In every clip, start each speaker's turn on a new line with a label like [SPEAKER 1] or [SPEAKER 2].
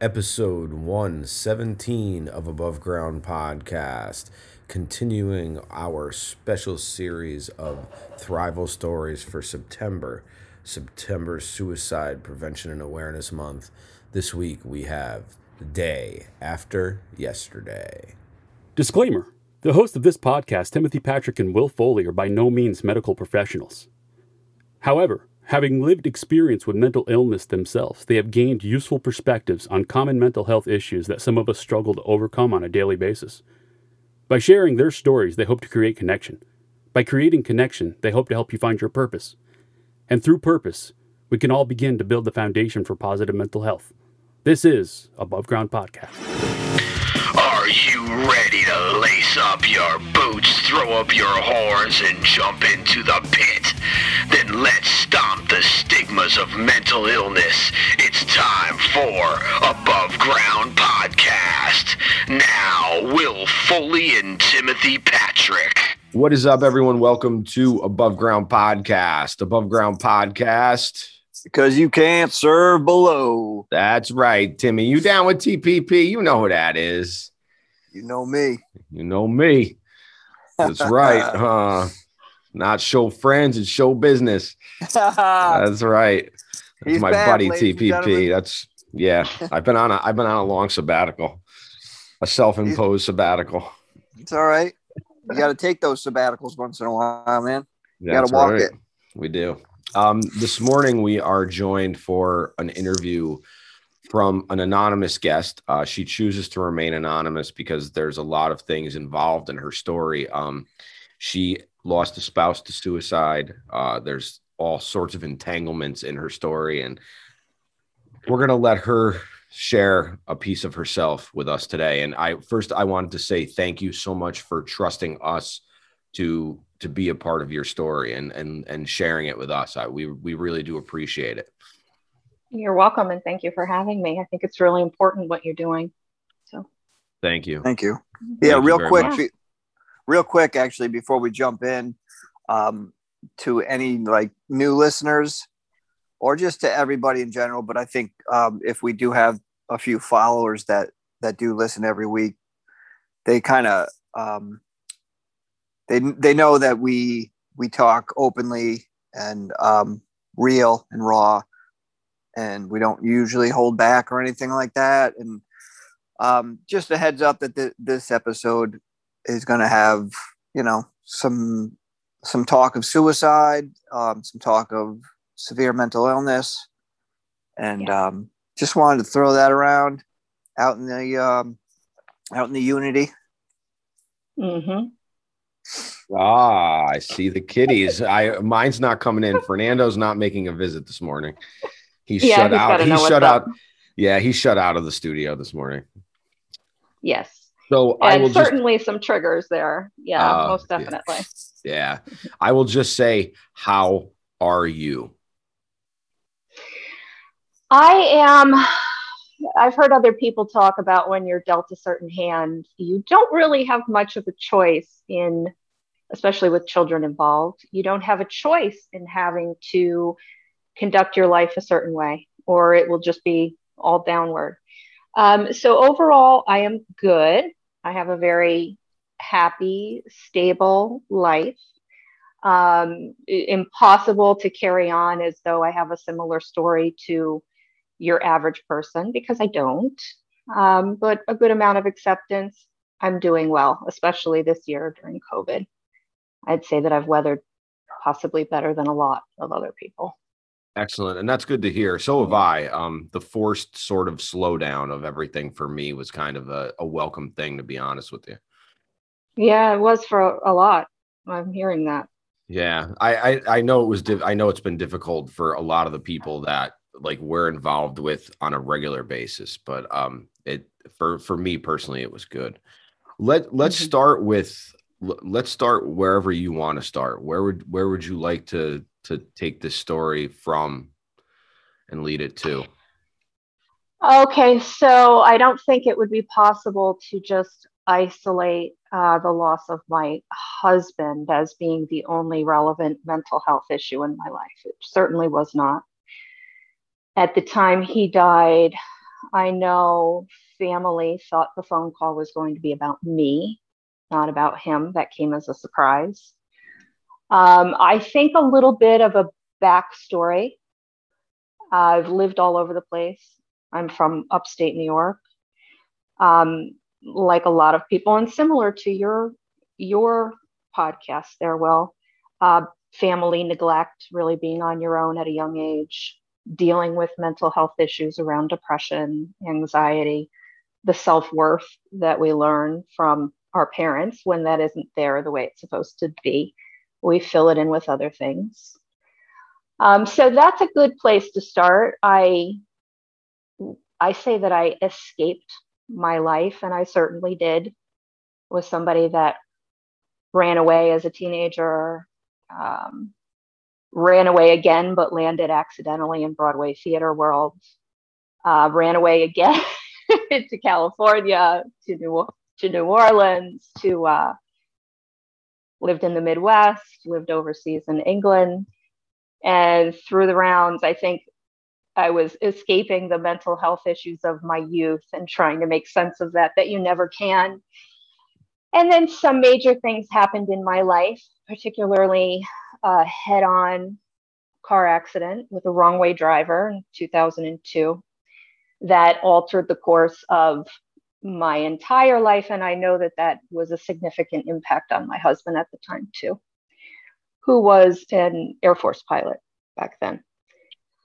[SPEAKER 1] episode 117 of Above Ground Podcast, continuing our special series of Thrival stories for September, September Suicide Prevention and Awareness Month. This week we have the day after yesterday.
[SPEAKER 2] Disclaimer The hosts of this podcast, Timothy Patrick and Will Foley, are by no means medical professionals. However, Having lived experience with mental illness themselves, they have gained useful perspectives on common mental health issues that some of us struggle to overcome on a daily basis. By sharing their stories, they hope to create connection. By creating connection, they hope to help you find your purpose. And through purpose, we can all begin to build the foundation for positive mental health. This is Above Ground Podcast.
[SPEAKER 3] Are you ready to lace up your boots, throw up your horns, and jump into the pit? Then let's stomp the stigmas of mental illness. It's time for Above Ground Podcast. Now, Will Foley and Timothy Patrick.
[SPEAKER 1] What is up, everyone? Welcome to Above Ground Podcast. Above Ground Podcast.
[SPEAKER 4] because you can't serve below.
[SPEAKER 1] That's right, Timmy. You down with TPP? You know who that is.
[SPEAKER 4] You know me.
[SPEAKER 1] You know me. That's right, huh? Not show friends, and show business. That's right. That's
[SPEAKER 4] He's
[SPEAKER 1] my
[SPEAKER 4] back,
[SPEAKER 1] buddy TPP. That's yeah. I've been on a I've been on a long sabbatical, a self-imposed sabbatical.
[SPEAKER 4] it's all right. You got to take those sabbaticals once in a while, man. You gotta walk it.
[SPEAKER 1] We do. Um, this morning we are joined for an interview from an anonymous guest. Uh, she chooses to remain anonymous because there's a lot of things involved in her story. Um, she lost a spouse to suicide. Uh, there's all sorts of entanglements in her story, and we're gonna let her share a piece of herself with us today. And I first I wanted to say thank you so much for trusting us to to be a part of your story and and and sharing it with us. I, we we really do appreciate it.
[SPEAKER 5] You're welcome, and thank you for having me. I think it's really important what you're doing. So,
[SPEAKER 1] Thank you.
[SPEAKER 4] Thank you. Yeah,
[SPEAKER 1] you
[SPEAKER 4] real
[SPEAKER 1] very
[SPEAKER 4] quick,
[SPEAKER 1] much.
[SPEAKER 4] Real quick, actually, before we jump in, um, to any like new listeners, or just to everybody in general. But I think um, if we do have a few followers that that do listen every week, they kind of um, they they know that we we talk openly and um, real and raw, and we don't usually hold back or anything like that. And um, just a heads up that th- this episode is going to have you know some some talk of suicide, um, some talk of severe mental illness, and um, just wanted to throw that around out in the um, out in the unity.
[SPEAKER 5] Mm-hmm.
[SPEAKER 1] Ah, I see the kitties. I mine's not coming in. Fernando's not making a visit this morning. He's
[SPEAKER 5] Yeah,
[SPEAKER 1] shut
[SPEAKER 5] he's
[SPEAKER 1] out.
[SPEAKER 5] gotta know
[SPEAKER 1] shut
[SPEAKER 5] up.
[SPEAKER 1] out. Yeah, he shut out of the studio this morning.
[SPEAKER 5] yes,
[SPEAKER 1] So I will
[SPEAKER 5] and
[SPEAKER 1] just
[SPEAKER 5] certainly some triggers there. Yeah,
[SPEAKER 1] Uh,
[SPEAKER 5] most
[SPEAKER 1] yeah.
[SPEAKER 5] definitely.
[SPEAKER 1] yeah. I will just say, how are you?
[SPEAKER 5] I am. I've heard other people talk about when you're dealt a certain hand, you don't really have much of a choice in, especially with children involved. You don't have a choice in having to conduct your life a certain way, or it will just be all downward. Um, so overall, I am good. I have a very happy, stable life. Um, impossible to carry on as though I have a similar story to your average person because I don't. Um, but a good amount of acceptance. I'm doing well, especially this year during COVID. I'd say that I've weathered possibly better than a lot of other people.
[SPEAKER 1] Excellent. And that's good to hear. So have I. Um, the forced sort of slowdown of everything for me was kind of a, a welcome thing, to be honest with you.
[SPEAKER 5] Yeah, it was for a, a lot. I'm hearing that.
[SPEAKER 1] Yeah, I I, I know it was. Diff- I know it's been difficult for a lot of the people that like we're involved with on a regular basis, but um, it for for me personally, it was good. Let Let's
[SPEAKER 5] Mhm.
[SPEAKER 1] start with l- let's start wherever you want to start. Where would where would you like to to take this story from and lead it to?
[SPEAKER 5] Okay, so I don't think it would be possible to just isolate uh, the loss of my husband as being the only relevant mental health issue in my life. It certainly was not. At the time he died, I know family thought the phone call was going to be about me, not about him. That came as a surprise. Um, I think a little bit of a backstory. I've lived all over the place. I'm from upstate New York. Um, like a lot of people, and similar to your your podcast there, Will, uh, family neglect, really being on your own at a young age, dealing with mental health issues around depression, anxiety, the self worth that we learn from our parents when that isn't there the way it's supposed to be. We fill it in with other things. Um, so that's a good place to start. I I say that I escaped my life, and I certainly did. Was somebody that ran away as a teenager, um, ran away again, but landed accidentally in Broadway theater world. Uh, ran away again to California, to New to New Orleans, to uh, lived in the Midwest, lived overseas in England, and through the rounds, I think I was escaping the mental health issues of my youth and trying to make sense of that, that you never can. And then some major things happened in my life, particularly a head on car accident with a wrong way driver in 2002 that altered the course of my entire life. And I know that that was a significant impact on my husband at the time, too, who was an Air Force pilot back then.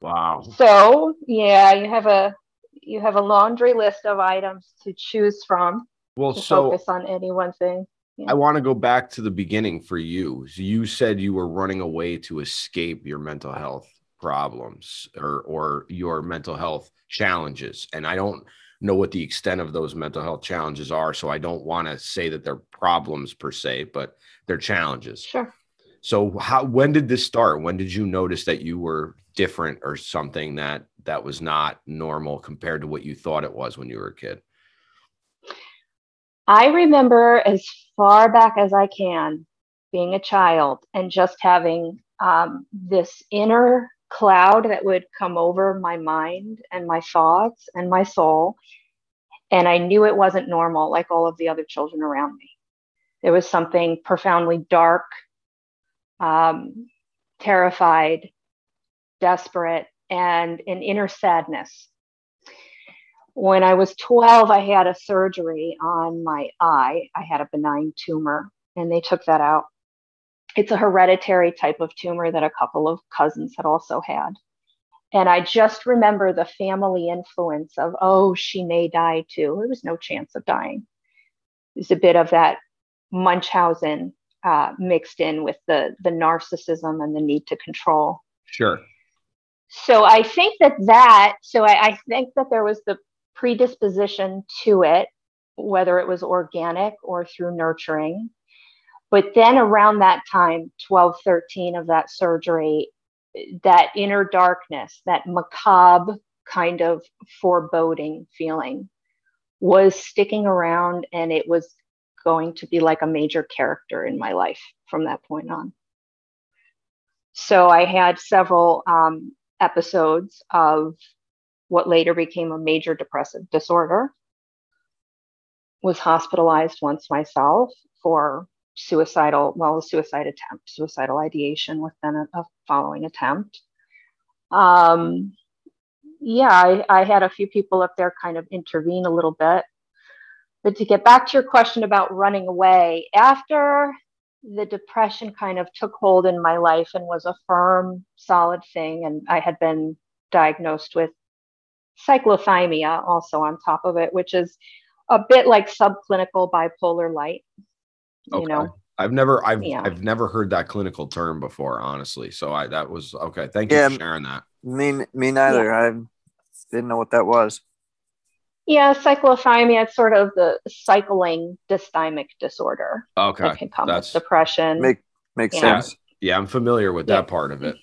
[SPEAKER 1] Wow.
[SPEAKER 5] So, yeah, you have a you have a laundry list of items to choose from.
[SPEAKER 1] Well,
[SPEAKER 5] to
[SPEAKER 1] so
[SPEAKER 5] focus on any one thing. Yeah.
[SPEAKER 1] I want to go back to the beginning for you. You said you were running away to escape your mental health problems or or your mental health challenges. And I don't know what the extent of those mental health challenges are, so I don't want to say that they're problems per se, but they're challenges.
[SPEAKER 5] Sure.
[SPEAKER 1] So how when did this start? When did you notice that you were different or something that that was not normal compared to what you thought it was when you were a kid?
[SPEAKER 5] I remember as far back as I can being a child and just having um, this inner cloud that would come over my mind and my thoughts and my soul. And I knew it wasn't normal like all of the other children around me. There was something profoundly dark, um, terrified, desperate, and an inner sadness when I was 12, I had a surgery on my eye. I had a benign tumor, and they took that out. It's a hereditary type of tumor that a couple of cousins had also had. And I just remember the family influence of, oh, she may die too. There was no chance of dying. There's a bit of that Munchausen uh, mixed in with the, the narcissism and the need to control.
[SPEAKER 1] Sure.
[SPEAKER 5] So I think that that, so I, I think that there was the predisposition to it, whether it was organic or through nurturing. But then around that time, 12, 13 of that surgery, that inner darkness, that macabre kind of foreboding feeling was sticking around and it was going to be like a major character in my life from that point on. So I had several um, episodes of what later became a major depressive disorder. Was hospitalized once myself for suicidal, well, a suicide attempt, suicidal ideation within a, a following attempt. Um, yeah, I, I had a few people up there kind of intervene a little bit. But to get back to your question about running away, after the depression kind of took hold in my life and was a firm, solid thing, and I had been diagnosed with cyclothymia also on top of it, which is a bit like subclinical bipolar light. You okay. know,
[SPEAKER 1] I've never I've yeah. I've never heard that clinical term before, honestly. So I that was okay. Thank you yeah, for sharing that.
[SPEAKER 4] Me me neither. Yeah. I didn't know what that was.
[SPEAKER 5] Yeah, cyclothymia, it's sort of the cycling dysthymic disorder.
[SPEAKER 1] Okay.
[SPEAKER 5] That can come That's, with depression.
[SPEAKER 4] Make makes sense.
[SPEAKER 1] Yeah, I'm familiar with that part of it.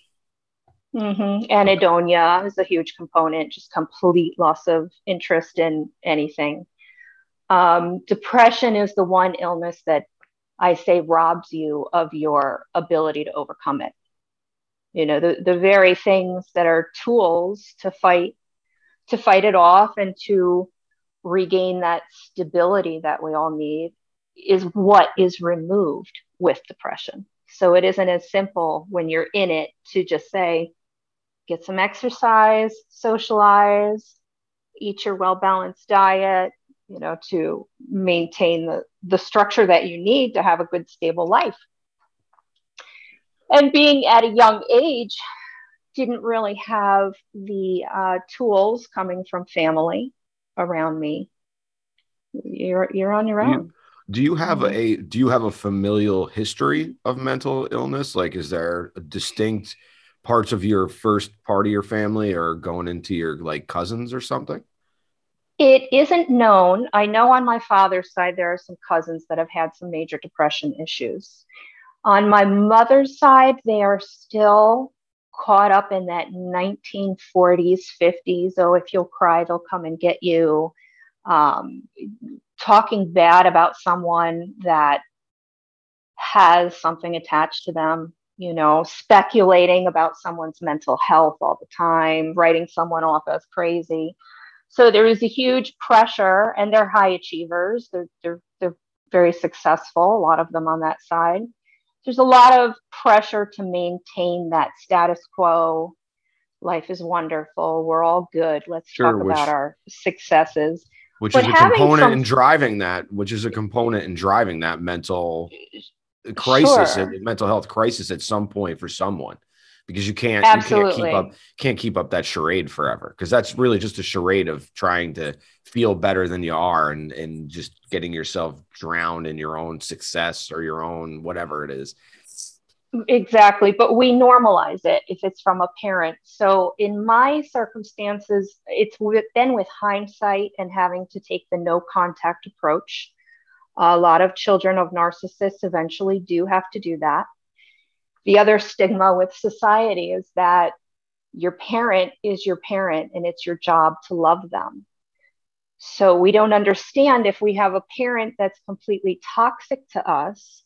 [SPEAKER 5] Mm-hmm. Anhedonia is a huge component, just complete loss of interest in anything. Um, depression is the one illness that I say robs you of your ability to overcome it. You know, the, the very things that are tools to fight to fight it off and to regain that stability that we all need is what is removed with depression. So it isn't as simple when you're in it to just say, get some exercise, socialize, eat your well balanced diet, you know, to maintain the, the structure that you need to have a good, stable life. And being at a young age, didn't really have the uh, tools coming from family around me. You're you're on your own.
[SPEAKER 1] Do you have mm-hmm. a do you have a familial history of mental illness? Like, is there distinct parts of your first part of your family or going into your like cousins or something?
[SPEAKER 5] It isn't known. I know on my father's side there are some cousins that have had some major depression issues. On my mother's side, they are still caught up in that 1940s, 50s. Oh, if you'll cry, they'll come and get you. Um, talking bad about someone that has something attached to them, you know, speculating about someone's mental health all the time, writing someone off as crazy. So there is a huge pressure, and they're high achievers. They're, they're, they're very successful, a lot of them on that side there's a lot of pressure to maintain that status quo. Life is wonderful. We're all good. Let's sure, talk which, about our successes.
[SPEAKER 1] Which but is a component some, in driving that, which is a component in driving that mental crisis, sure. mental health crisis at some point for someone because you can't Absolutely. you can't keep up can't keep up that charade forever because that's really just a charade of trying to feel better than you are and and just getting yourself drowned in your own success or your own whatever it is.
[SPEAKER 5] Exactly but we normalize it if it's from a parent. So in my circumstances it's been with hindsight and having to take the no contact approach. A lot of children of narcissists eventually do have to do that the other stigma with society is that your parent is your parent and it's your job to love them. So we don't understand if we have a parent that's completely toxic to us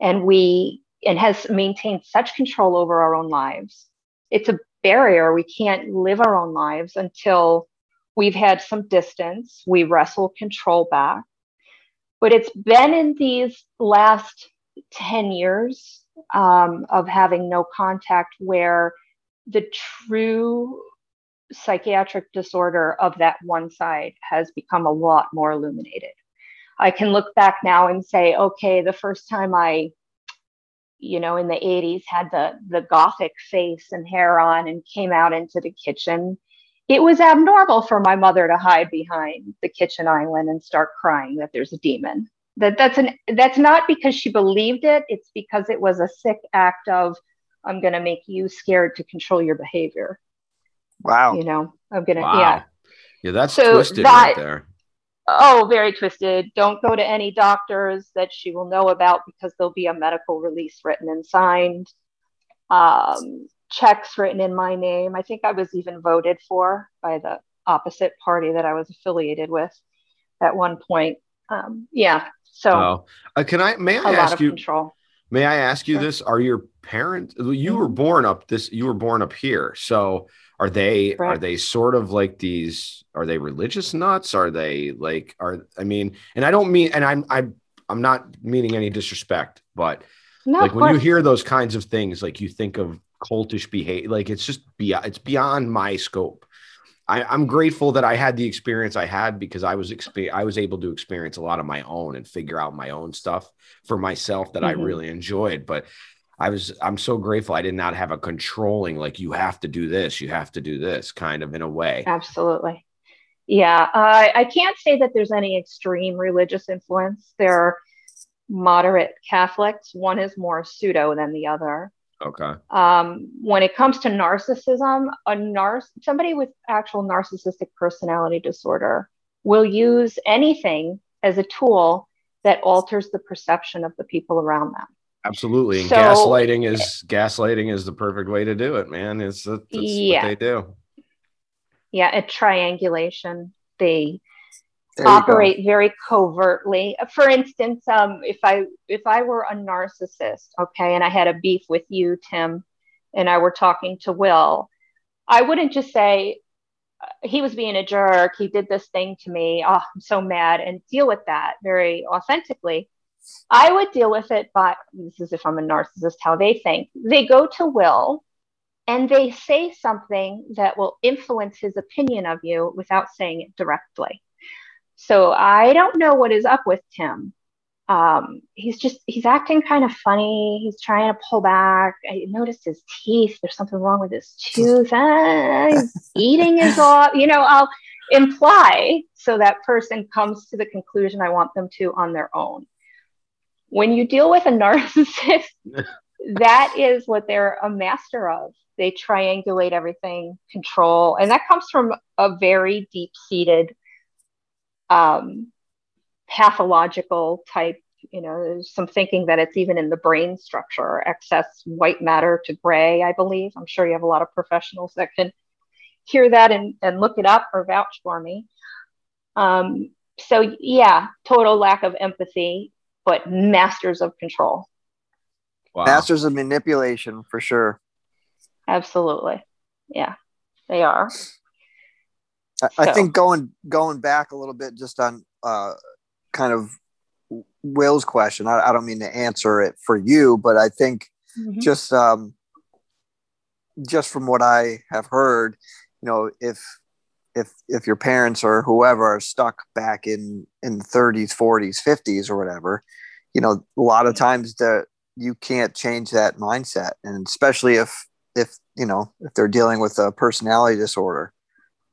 [SPEAKER 5] and we and has maintained such control over our own lives. It's a barrier. We can't live our own lives until we've had some distance, we wrestle control back. But it's been in these last 10 years um, of having no contact where the true psychiatric disorder of that one side has become a lot more illuminated. I can look back now and say, okay, the first time I, you know, in the 80s had the the gothic face and hair on and came out into the kitchen, it was abnormal for my mother to hide behind the kitchen island and start crying that there's a demon that that's an that's not because she believed it it's because it was a sick act of i'm going to make you scared to control your behavior.
[SPEAKER 4] Wow.
[SPEAKER 5] You know i'm going to wow. yeah.
[SPEAKER 1] Yeah that's so twisted that, right there.
[SPEAKER 5] Oh very twisted. Don't go to any doctors that she will know about because there'll be a medical release written and signed. Um, checks written in my name. I think i was even voted for by the opposite party that i was affiliated with at one point um, yeah so, oh.
[SPEAKER 1] uh, can I? May I ask you? Control. May I ask you sure. this? Are your parents? You mm-hmm. were born up this. You were born up here. So, are they? Correct. Are they sort of like these? Are they religious nuts? Are they like? Are I mean? And I don't mean. And I'm. I'm. I'm not meaning any disrespect, but no, like when you hear those kinds of things, like you think of cultish behavior. Like it's just beyond. It's beyond my scope. I, am grateful that I had the experience I had because I was exp- I was able to experience a lot of my own and figure out my own stuff for myself that mm-hmm. I really enjoyed. But I was I'm so grateful I did not have a controlling like you have to do this, you have to do this kind of in a way.
[SPEAKER 5] Absolutely. Yeah, uh, I can't say that there's any extreme religious influence. There are moderate Catholics. One is more pseudo than the other.
[SPEAKER 1] Okay.
[SPEAKER 5] Um, when it comes to narcissism, a nar- somebody with actual narcissistic personality disorder will use anything as a tool that alters the perception of the people around them.
[SPEAKER 1] Absolutely. And so, gaslighting is gaslighting is the perfect way to do it, man. It's that's yeah. what they do.
[SPEAKER 5] Yeah, a triangulation. They operate very covertly. For instance, um, if I if I were a narcissist, okay, and I had a beef with you, Tim, and I were talking to Will, I wouldn't just say, he was being a jerk. He did this thing to me. Oh, I'm so mad, and deal with that very authentically. I would deal with it by this is if I'm a narcissist, how they think. They go to Will and they say something that will influence his opinion of you without saying it directly. So I don't know what is up with Tim. Um, he's just he's acting kind of funny. He's trying to pull back. I noticed his teeth. There's something wrong with his tooth. Ah, eating his off. You know, I'll imply so that person comes to the conclusion I want them to on their own. When you deal with a narcissist, that is what they're a master of. They triangulate everything, control, and that comes from a very deep seated um, pathological type you know there's some thinking that it's even in the brain structure excess white matter to gray i believe. I'm sure you have a lot of professionals that can hear that and, and look it up or vouch for me. Um, so yeah total lack of empathy but masters of control.
[SPEAKER 4] Wow. masters of manipulation for sure.
[SPEAKER 5] Absolutely. Yeah they are
[SPEAKER 4] I, so. I think going going back a little bit just on uh, kind of Will's question. I, I, don't mean to answer it for you, but I think mm-hmm. just um, just from what I have heard, you know, if if if your parents or whoever are stuck back in in the 30s, 40s, 50s, or whatever, you know, a lot of times that you can't change that mindset, and especially if if you know if they're dealing with a personality disorder,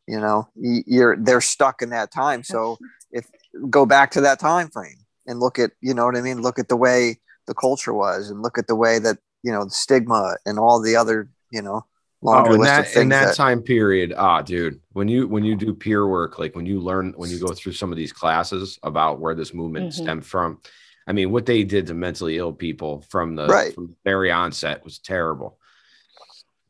[SPEAKER 4] you know, you're they're stuck in that time. So if go back to that time frame and look at you know what i mean look at the way the culture was and look at the way that you know the stigma and all the other you know
[SPEAKER 1] longer oh, in that, in that, that, time period ah dude when you when you do peer work like when you learn when you go through some of these classes about where this movement mm-hmm. stemmed from i mean what they did to mentally ill people from the,
[SPEAKER 4] right.
[SPEAKER 1] from the very onset was terrible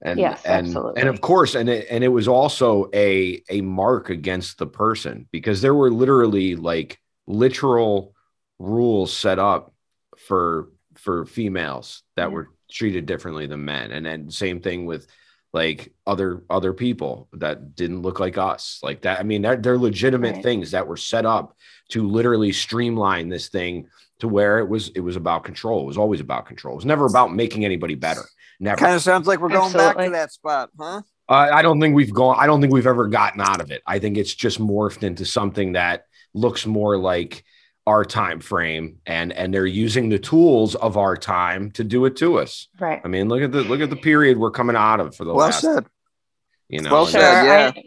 [SPEAKER 1] and
[SPEAKER 5] yes,
[SPEAKER 1] and
[SPEAKER 5] absolutely.
[SPEAKER 1] and of course and it, and it was also a a mark against the person because there were literally like literal rules set up for for females that mm-hmm. were treated differently than men. And then same thing with like other other people that didn't look like us. Like that i mean they're, they're legitimate right. things that were set up to literally streamline this thing to where it was it was about control. It was always about control. It was never about making anybody better never.
[SPEAKER 4] Kind of sounds like we're going Absolutely. back to that spot huh?
[SPEAKER 1] Uh, i don't think we've gone i don't think we've ever gotten out of it. I think it's just morphed into something that looks more like our time frame and and they're using the tools of our time to do it to us.
[SPEAKER 5] Right.
[SPEAKER 1] I mean look at the look at the period we're coming out of for the
[SPEAKER 4] well
[SPEAKER 1] last
[SPEAKER 4] said.
[SPEAKER 1] you know
[SPEAKER 4] well said, yeah.
[SPEAKER 5] I,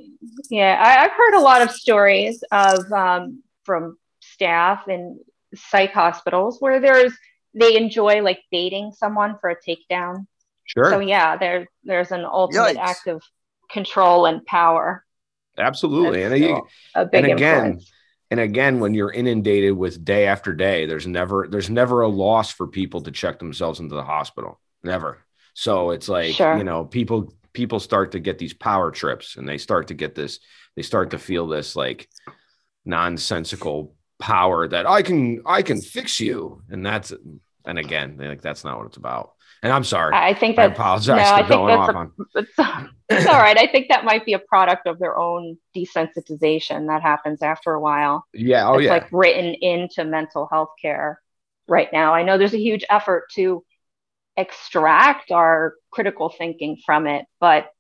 [SPEAKER 5] yeah I, have heard a lot of stories of um, from staff in psych hospitals where there's they enjoy like dating someone for a takedown
[SPEAKER 1] sure.
[SPEAKER 5] So yeah there there's an ultimate Yikes. act of control and power.
[SPEAKER 1] Absolutely. And, a, a big and again influence. and again when you're inundated with day after day there's never there's never a loss for people to check themselves into the hospital. Never. So it's like sure. you know people people start to get these power trips and they start to get this they start to feel this like nonsensical power that i can i can fix you. And that's and again like that's not what it's about and I'm sorry.
[SPEAKER 5] I think that I
[SPEAKER 1] apologize no, I think that's a,
[SPEAKER 5] it's, it's all right. I think that might be a product of their own desensitization that happens after a while.
[SPEAKER 1] Yeah. Oh, yeah.
[SPEAKER 5] it's
[SPEAKER 1] yeah.
[SPEAKER 5] like written into mental health care right now. I know there's a huge effort to extract our critical thinking from it, but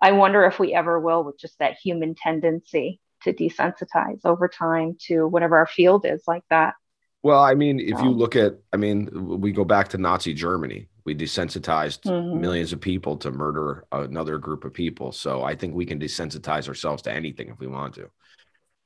[SPEAKER 5] I wonder if we ever will with just that human tendency to desensitize over time to whatever our field is like that.
[SPEAKER 1] Well, I mean, if you look at, I mean, we go back to Nazi Germany. We desensitized mm-hmm. millions of people to murder another group of people. So I think we can desensitize ourselves to anything if we want to.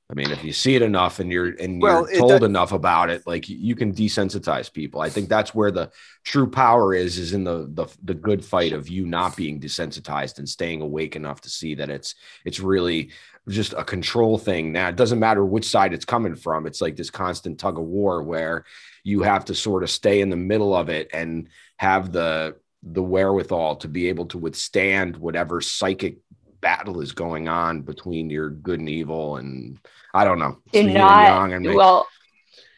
[SPEAKER 1] I mean, if you see it enough and you're and you're well, told enough about it, like you can desensitize people. I think that's where the true power is, is in the the the good fight of you not being desensitized and staying awake enough to see that it's it's really just a control thing. Now it doesn't matter which side it's coming from. It's like this constant tug of war where you have to sort of stay in the middle of it and have the the wherewithal to be able to withstand whatever psychic battle is going on between your good and evil and I don't know.
[SPEAKER 5] Do not well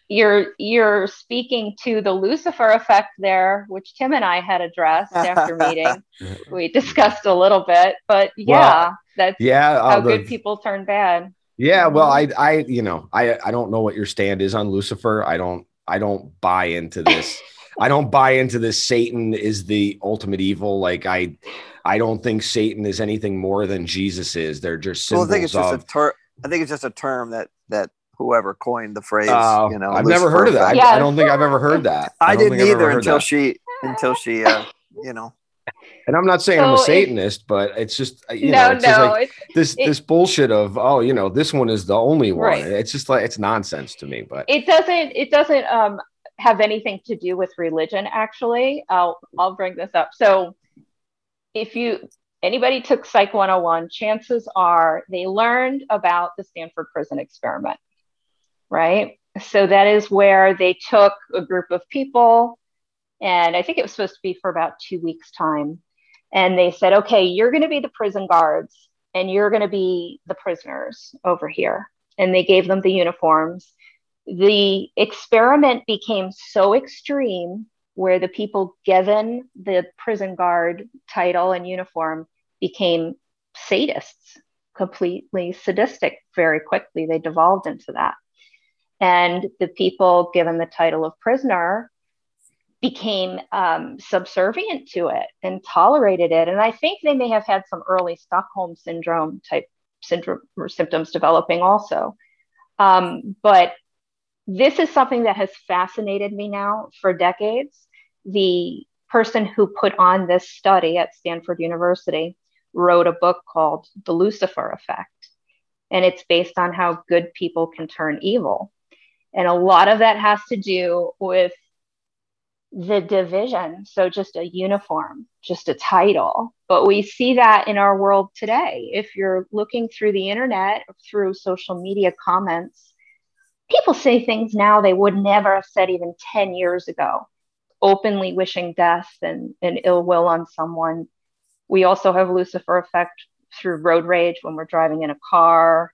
[SPEAKER 5] you're you're speaking to the Lucifer effect there, which Tim and I had addressed after meeting. we discussed a little bit, but yeah, well, that's
[SPEAKER 1] yeah uh,
[SPEAKER 5] how the, good people turn bad.
[SPEAKER 1] Yeah, well, I I you know I I don't know what your stand is on Lucifer. I don't I don't buy into this. I don't buy into this. Satan is the ultimate evil. Like I, I don't think Satan is anything more than Jesus is. They're just symbols well, I think it's just
[SPEAKER 4] of, a term. I think it's just a term that that whoever coined the phrase. Uh, you know,
[SPEAKER 1] I've never heard of that. I, I, don't think I've ever heard that.
[SPEAKER 4] I, I didn't either until that. she until she uh, you know.
[SPEAKER 1] And I'm not saying so I'm a Satanist, but it's just you no, know, it's no, just like it's, this it, this bullshit of oh, you know, this one is the only one. Right. It's just like it's nonsense to me. But
[SPEAKER 5] it doesn't it doesn't um have anything to do with religion. Actually, I'll I'll bring this up. So if you anybody took Psych 101, chances are they learned about the Stanford Prison Experiment right? So that is where they took a group of people, and I think it was supposed to be for about two weeks' time. And they said, okay, you're going to be the prison guards and you're going to be the prisoners over here. And they gave them the uniforms. The experiment became so extreme where the people given the prison guard title and uniform became sadists, completely sadistic very quickly. They devolved into that. And the people given the title of prisoner became um, subservient to it and tolerated it. And I think they may have had some early Stockholm syndrome type syndrome or symptoms developing also. Um, but this is something that has fascinated me now for decades. The person who put on this study at Stanford University wrote a book called The Lucifer Effect. And it's based on how good people can turn evil. And a lot of that has to do with the division. So just a uniform, just a title. But we see that in our world today. If you're looking through the internet, through social media comments, people say things now they would never have said even 10 years ago, openly wishing death and, and ill will on someone. We also have Lucifer effect through road rage when we're driving in a car.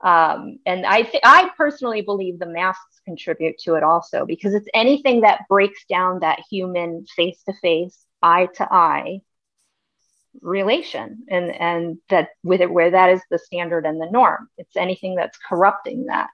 [SPEAKER 5] Um, and I, th- I personally believe the masks contribute to it also because it's anything that breaks down that human face to face, eye to eye relation, and and that with it where that is the standard and the norm. It's anything that's corrupting that.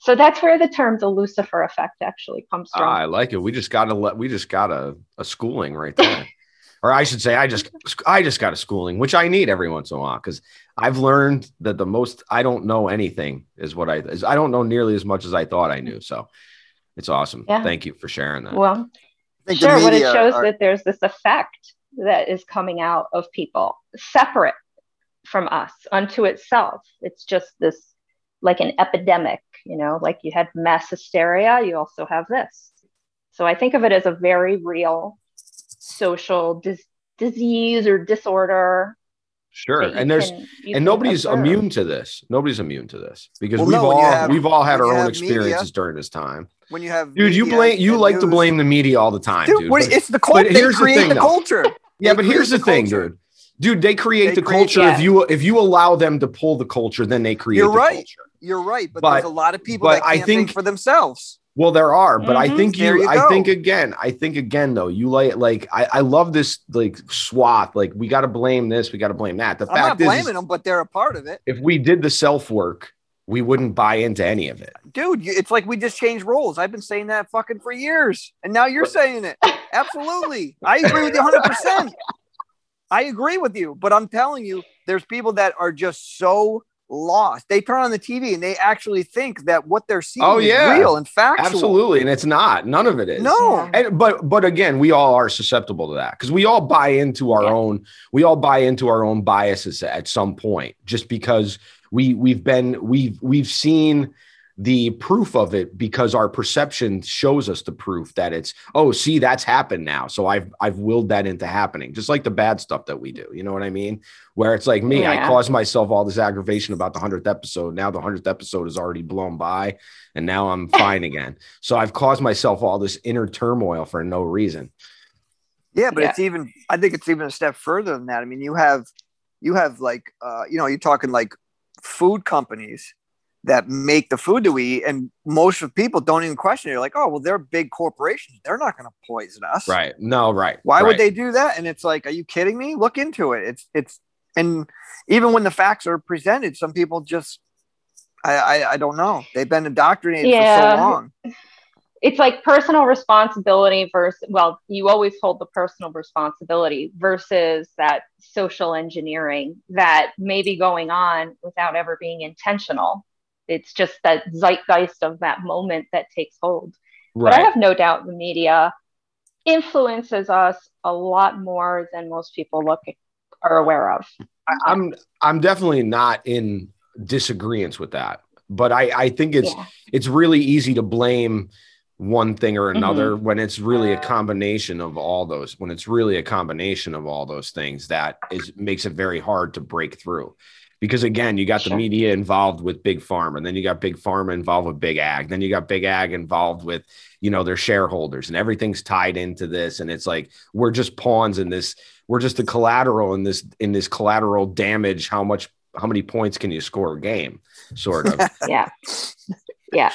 [SPEAKER 5] So that's where the term the Lucifer effect actually comes from.
[SPEAKER 1] I like it. We just got to let we just got a, a schooling right there or I should say, I just I just got a schooling, which I need every once in a while because I've learned that the most I don't know anything is what I is I don't know nearly as much as I thought I knew. So it's awesome. Yeah. Thank you for sharing that.
[SPEAKER 5] Well, sure. What it shows are... that there's this effect that is coming out of people separate from us unto itself. It's just this like an epidemic, you know, like you had mass hysteria, you also have this. So I think of it as a very real social dis- disease or disorder
[SPEAKER 1] Sure. And there's can, and nobody's observe. immune to this. Nobody's immune to this because well, we've no, all have, we've all had our own experiences media, during this time.
[SPEAKER 4] When you have
[SPEAKER 1] dude, you blame you like news. to blame the media all the time, dude. dude.
[SPEAKER 4] What, but, it's the culture. But here's the thing, the culture.
[SPEAKER 1] yeah, but here's the, the thing, dude. Dude, they create they the create, culture. Yeah. If you if you allow them to pull the culture, then they create.
[SPEAKER 4] You're right.
[SPEAKER 1] Culture.
[SPEAKER 4] You're right. But, but, there's a lot of people that can't I think, think for themselves.
[SPEAKER 1] Well, there are, but mm-hmm. I think you, you I think again, I think again though, you like like I, I love this like swath. Like we got to blame this, we got to blame that. The
[SPEAKER 4] I'm
[SPEAKER 1] fact
[SPEAKER 4] not blaming is, them, but they're a part of it.
[SPEAKER 1] If we did the self work, we wouldn't buy into any of it,
[SPEAKER 4] dude. It's like we just changed roles. I've been saying that fucking for years, and now you're saying it. Absolutely, I agree with you 100. percent I agree with you, but I'm telling you, there's people that are just so lost. They turn on the TV and they actually think that what they're seeing oh, yeah. is real and factual.
[SPEAKER 1] Absolutely, and it's not. None of it is.
[SPEAKER 4] No.
[SPEAKER 1] And, but but again, we all are susceptible to that because we all buy into our yeah. own. We all buy into our own biases at some point, just because we we've been we've we've seen the proof of it because our perception shows us the proof that it's oh see that's happened now. So i've i've willed that into happening just like the bad stuff that we do. You know what i mean? Where it's like me yeah. i caused myself all this aggravation about the 100th episode. Now the 100th episode is already blown by and now i'm fine again. So i've caused myself all this inner turmoil for no reason.
[SPEAKER 4] Yeah but yeah. it's even i think it's even a step further than that. I mean you have you have like uh you know you're talking like food companies that make the food that we eat. And most of people don't even question it. You're like, oh, well, they're big corporations. They're not going to poison us.
[SPEAKER 1] Right. No, right.
[SPEAKER 4] Why
[SPEAKER 1] right.
[SPEAKER 4] would they do that? And it's like, are you kidding me? Look into it. It's, it's, and even when the facts are presented, some people just, I, I, I don't know. They've been indoctrinated
[SPEAKER 5] Yeah.
[SPEAKER 4] for so long.
[SPEAKER 5] it's like personal responsibility versus well you always hold the personal responsibility versus that social engineering that may be going on without ever being intentional it's just that zeitgeist of that moment that takes hold Right. but i have no doubt the media influences us a lot more than most people look are aware of
[SPEAKER 1] I'm I'm definitely not in disagreement with that, but I I think it's
[SPEAKER 5] yeah
[SPEAKER 1] it's really easy to blame one thing or
[SPEAKER 5] Mm-hmm.
[SPEAKER 1] another when it's really a combination of all those when it's really a combination of all those things that is makes it very hard to break through because again you got the media involved with big pharma and then you got big pharma involved with big ag then you got big ag involved with you know their shareholders and everything's tied into this and it's like we're just pawns in this we're just the collateral in this in this collateral damage how much how many points can you score a game sort of
[SPEAKER 5] yeah yeah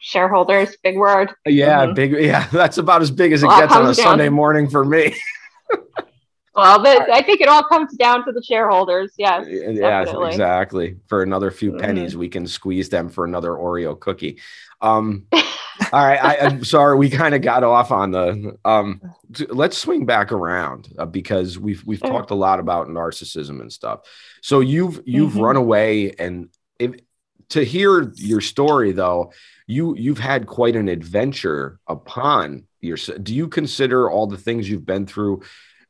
[SPEAKER 5] shareholders big word
[SPEAKER 1] Yeah,
[SPEAKER 5] Mhm.
[SPEAKER 1] big. Yeah, that's about as big as it
[SPEAKER 5] Well,
[SPEAKER 1] gets on a
[SPEAKER 5] down
[SPEAKER 1] Sunday morning for me.
[SPEAKER 5] well but i think it all comes down to the shareholders yes
[SPEAKER 1] yeah,
[SPEAKER 5] definitely.
[SPEAKER 1] exactly. For another few
[SPEAKER 5] Mhm.
[SPEAKER 1] pennies, we can squeeze them for another Oreo cookie. Um, all right, I, I'm sorry, we kind of got off on the. Um, let's swing back around uh, because we've we've
[SPEAKER 5] Sure.
[SPEAKER 1] talked a lot about narcissism and stuff. So you've you've
[SPEAKER 5] Mhm.
[SPEAKER 1] run away, and if to hear your story though, you you've had quite an adventure upon your. Do you consider all the things you've been through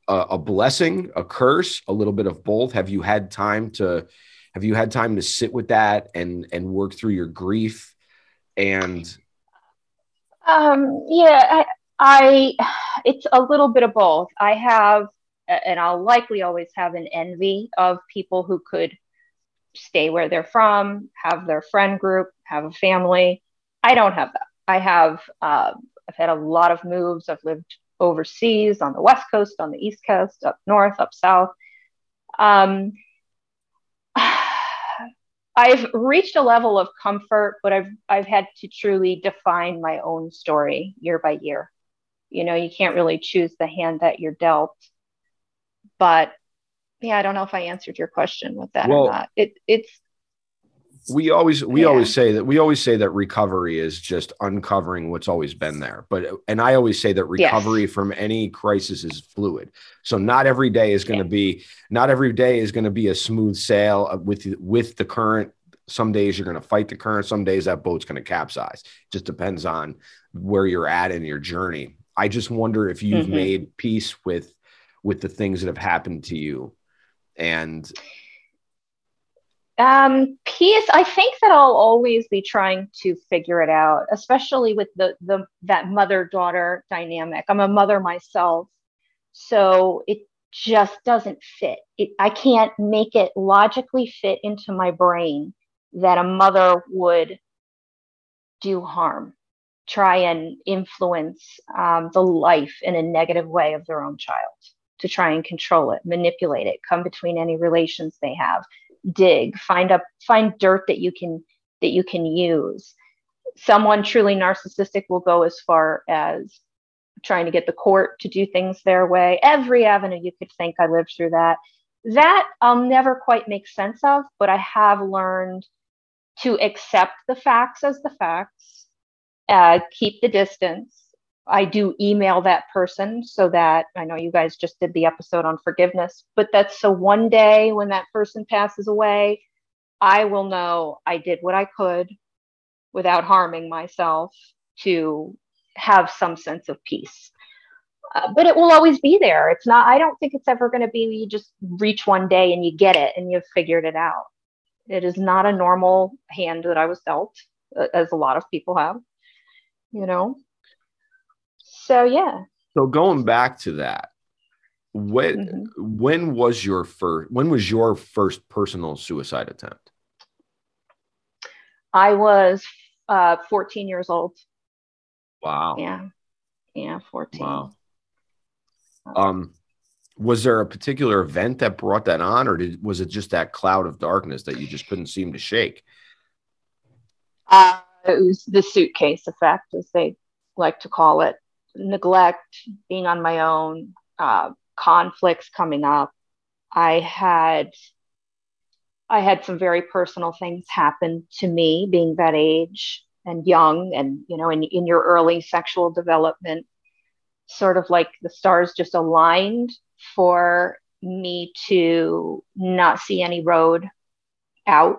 [SPEAKER 1] a, a blessing, a curse, a little bit of both? Have you had time to have you had time to sit with that and and work through your grief and
[SPEAKER 5] Um, yeah, I, I, it's a little bit of both. I have, and I'll likely always have an envy of people who could stay where they're from, have their friend group, have a family. I don't have that. I have, uh, I've had a lot of moves. I've lived overseas on the West Coast, on the East Coast, up north, up south. Um, I've reached a level of comfort, but I've I've had to truly define my own story year by year. You know, you can't really choose the hand that you're dealt. But yeah, I don't know if I answered your question with that
[SPEAKER 1] Well-
[SPEAKER 5] or not. It it's
[SPEAKER 1] we always we
[SPEAKER 5] Yeah.
[SPEAKER 1] always say that we always say that recovery is just uncovering what's always been there but and i always say that
[SPEAKER 5] Yes.
[SPEAKER 1] recovery from any crisis is fluid so not every day is going to be not every day is going to be a smooth sail with with the current some days you're going to fight the current some days that boat's going to capsize it just depends on where you're at in your journey i just wonder if you've
[SPEAKER 5] Mhm.
[SPEAKER 1] made peace with with the things that have happened to you and
[SPEAKER 5] um peace i think that i'll always be trying to figure it out especially with the the that mother daughter dynamic. I'm a mother myself so it just doesn't fit. It, i can't make it logically fit into my brain that a mother would do harm try and influence um, the life in a negative way of their own child to try and control it manipulate it come between any relations they have dig find up find dirt that you can that you can use. Someone truly narcissistic will go as far as trying to get the court to do things their way. Every avenue you could think i lived through that. That i'll never quite make sense of but i have learned to accept the facts as the facts uh, keep the distance I do email that person so that I know you guys just did the episode on forgiveness, but that's so one day when that person passes away, I will know I did what I could without harming myself to have some sense of peace. Uh, but it will always be there. It's not, I don't think it's ever going to be you just reach one day and you get it and you've figured it out. It is not a normal hand that I was dealt, uh, as a lot of people have, you know? So, yeah.
[SPEAKER 1] So going back to that, when
[SPEAKER 5] Mhm.
[SPEAKER 1] when was your first when was your first personal suicide attempt?
[SPEAKER 5] I was uh, 14 years old.
[SPEAKER 1] Wow.
[SPEAKER 5] Yeah. Yeah, 14.
[SPEAKER 1] Wow. Um was there a particular event that brought that on or did was it just that cloud of darkness that you just couldn't seem to shake?
[SPEAKER 5] Uh, it was the suitcase effect, as they like to call it. Neglect, being on my own, uh, conflicts coming up. I had I had some very personal things happen to me being that age and young and you know in, in your early sexual development sort of like the stars just aligned for me to not see any road out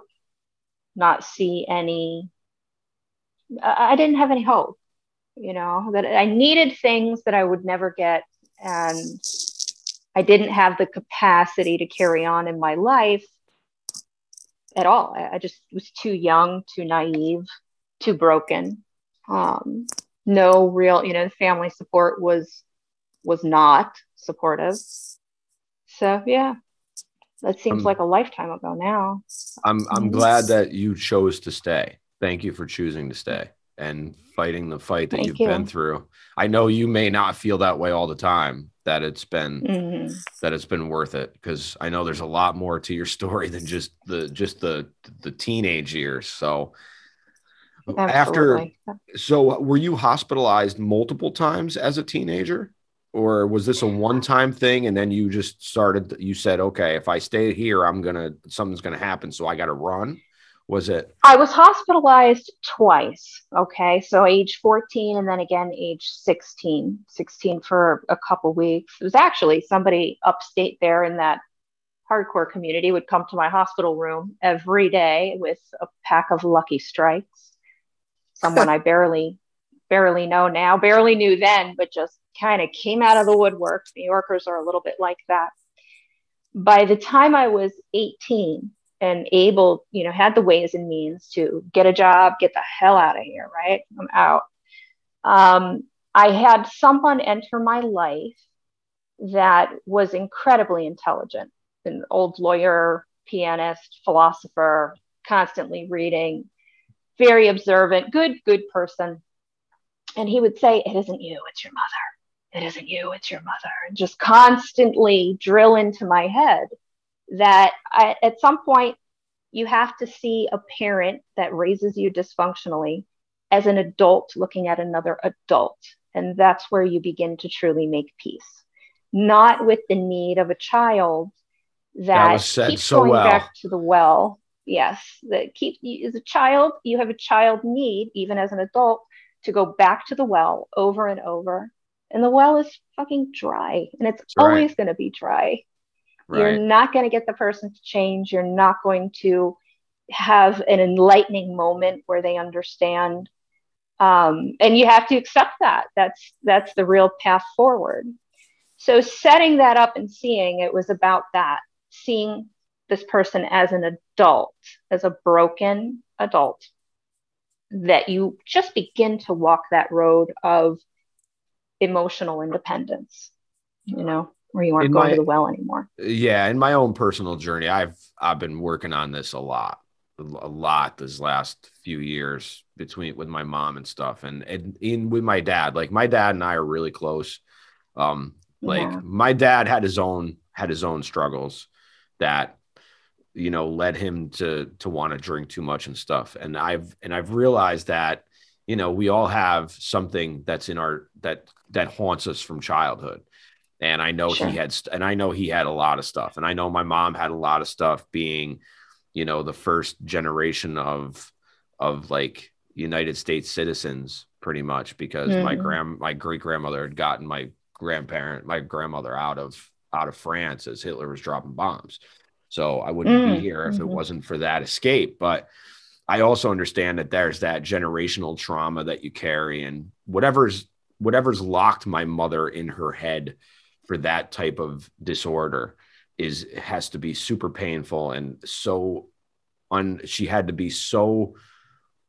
[SPEAKER 5] not see any i didn't have any hope you know that i needed things that i would never get. And i didn't have the capacity to carry on in my life at all. I, just was too young too naive too broken. Um, no real you know family support was was not supportive. So yeah that seems um, like a lifetime ago now.
[SPEAKER 1] I'm i'm glad that you chose to stay. Thank you for choosing to stay and fighting the fight that Thank you've you. been through. I know you may not feel that way all the time that it's been mm-hmm. that it's been worth it because I know there's a lot more to your story than just the just the the teenage years. So Absolutely. after so were you hospitalized multiple times as a teenager or was this a one-time thing and then you just started you said okay if I stay here I'm going to something's going to happen so I got to run? Was it?
[SPEAKER 5] I was hospitalized twice. Okay. So age 14 and then again age 16, 16 for a couple weeks. It was actually somebody upstate there in that hardcore community would come to my hospital room every day with a pack of lucky strikes. Someone I barely, barely know now, barely knew then, but just kind of came out of the woodwork. New Yorkers are a little bit like that. By the time I was 18, and able, you know, had the ways and means to get a job, get the hell out of here, right? I'm out. Um, I had someone enter my life that was incredibly intelligent, an old lawyer, pianist, philosopher, constantly reading, very observant, good, good person. And he would say, It isn't you, it's your mother. It isn't you, it's your mother. And just constantly drill into my head that I, at some point you have to see a parent that raises you dysfunctionally as an adult looking at another adult. And that's where you begin to truly make peace, not with the need of a child that, that keeps so going well. back to the well. Yes, that keep as a child, you have a child need, even as an adult, to go back to the well over and over. And the well is fucking dry and it's That's always right. going to be dry. Right. You're not going to get the person to change. You're not going to have an enlightening moment where they understand. Um, and you have to accept that. That's that's the real path forward. So setting that up and seeing it was about that, seeing this person as an adult, as a broken adult, that you just begin to walk that road of emotional independence. You know where you aren't in going my, to the well anymore.
[SPEAKER 1] Yeah, in my own personal journey, I've I've been working on this a lot, a lot this last few years between with my mom and stuff, and and in with my dad. Like my dad and I are really close. Um, like yeah. my dad had his own had his own struggles that you know led him to to want to drink too much and stuff and i've and i've realized that you know we all have something that's in our that that haunts us from childhood and I know sure. he had, and I know he had a lot of stuff, and I know my mom had a lot of stuff being, you know, the first generation of, of like United States citizens, pretty much, because mm-hmm. my grand, my great grandmother had gotten my grandparent, my grandmother out of out of France as Hitler was dropping bombs. So I wouldn't mm-hmm. be here if it mm-hmm. wasn't for that escape. But I also understand that there's that generational trauma that you carry, and whatever's whatever's locked my mother in her head for that type of disorder is has to be super painful and so un she had to be so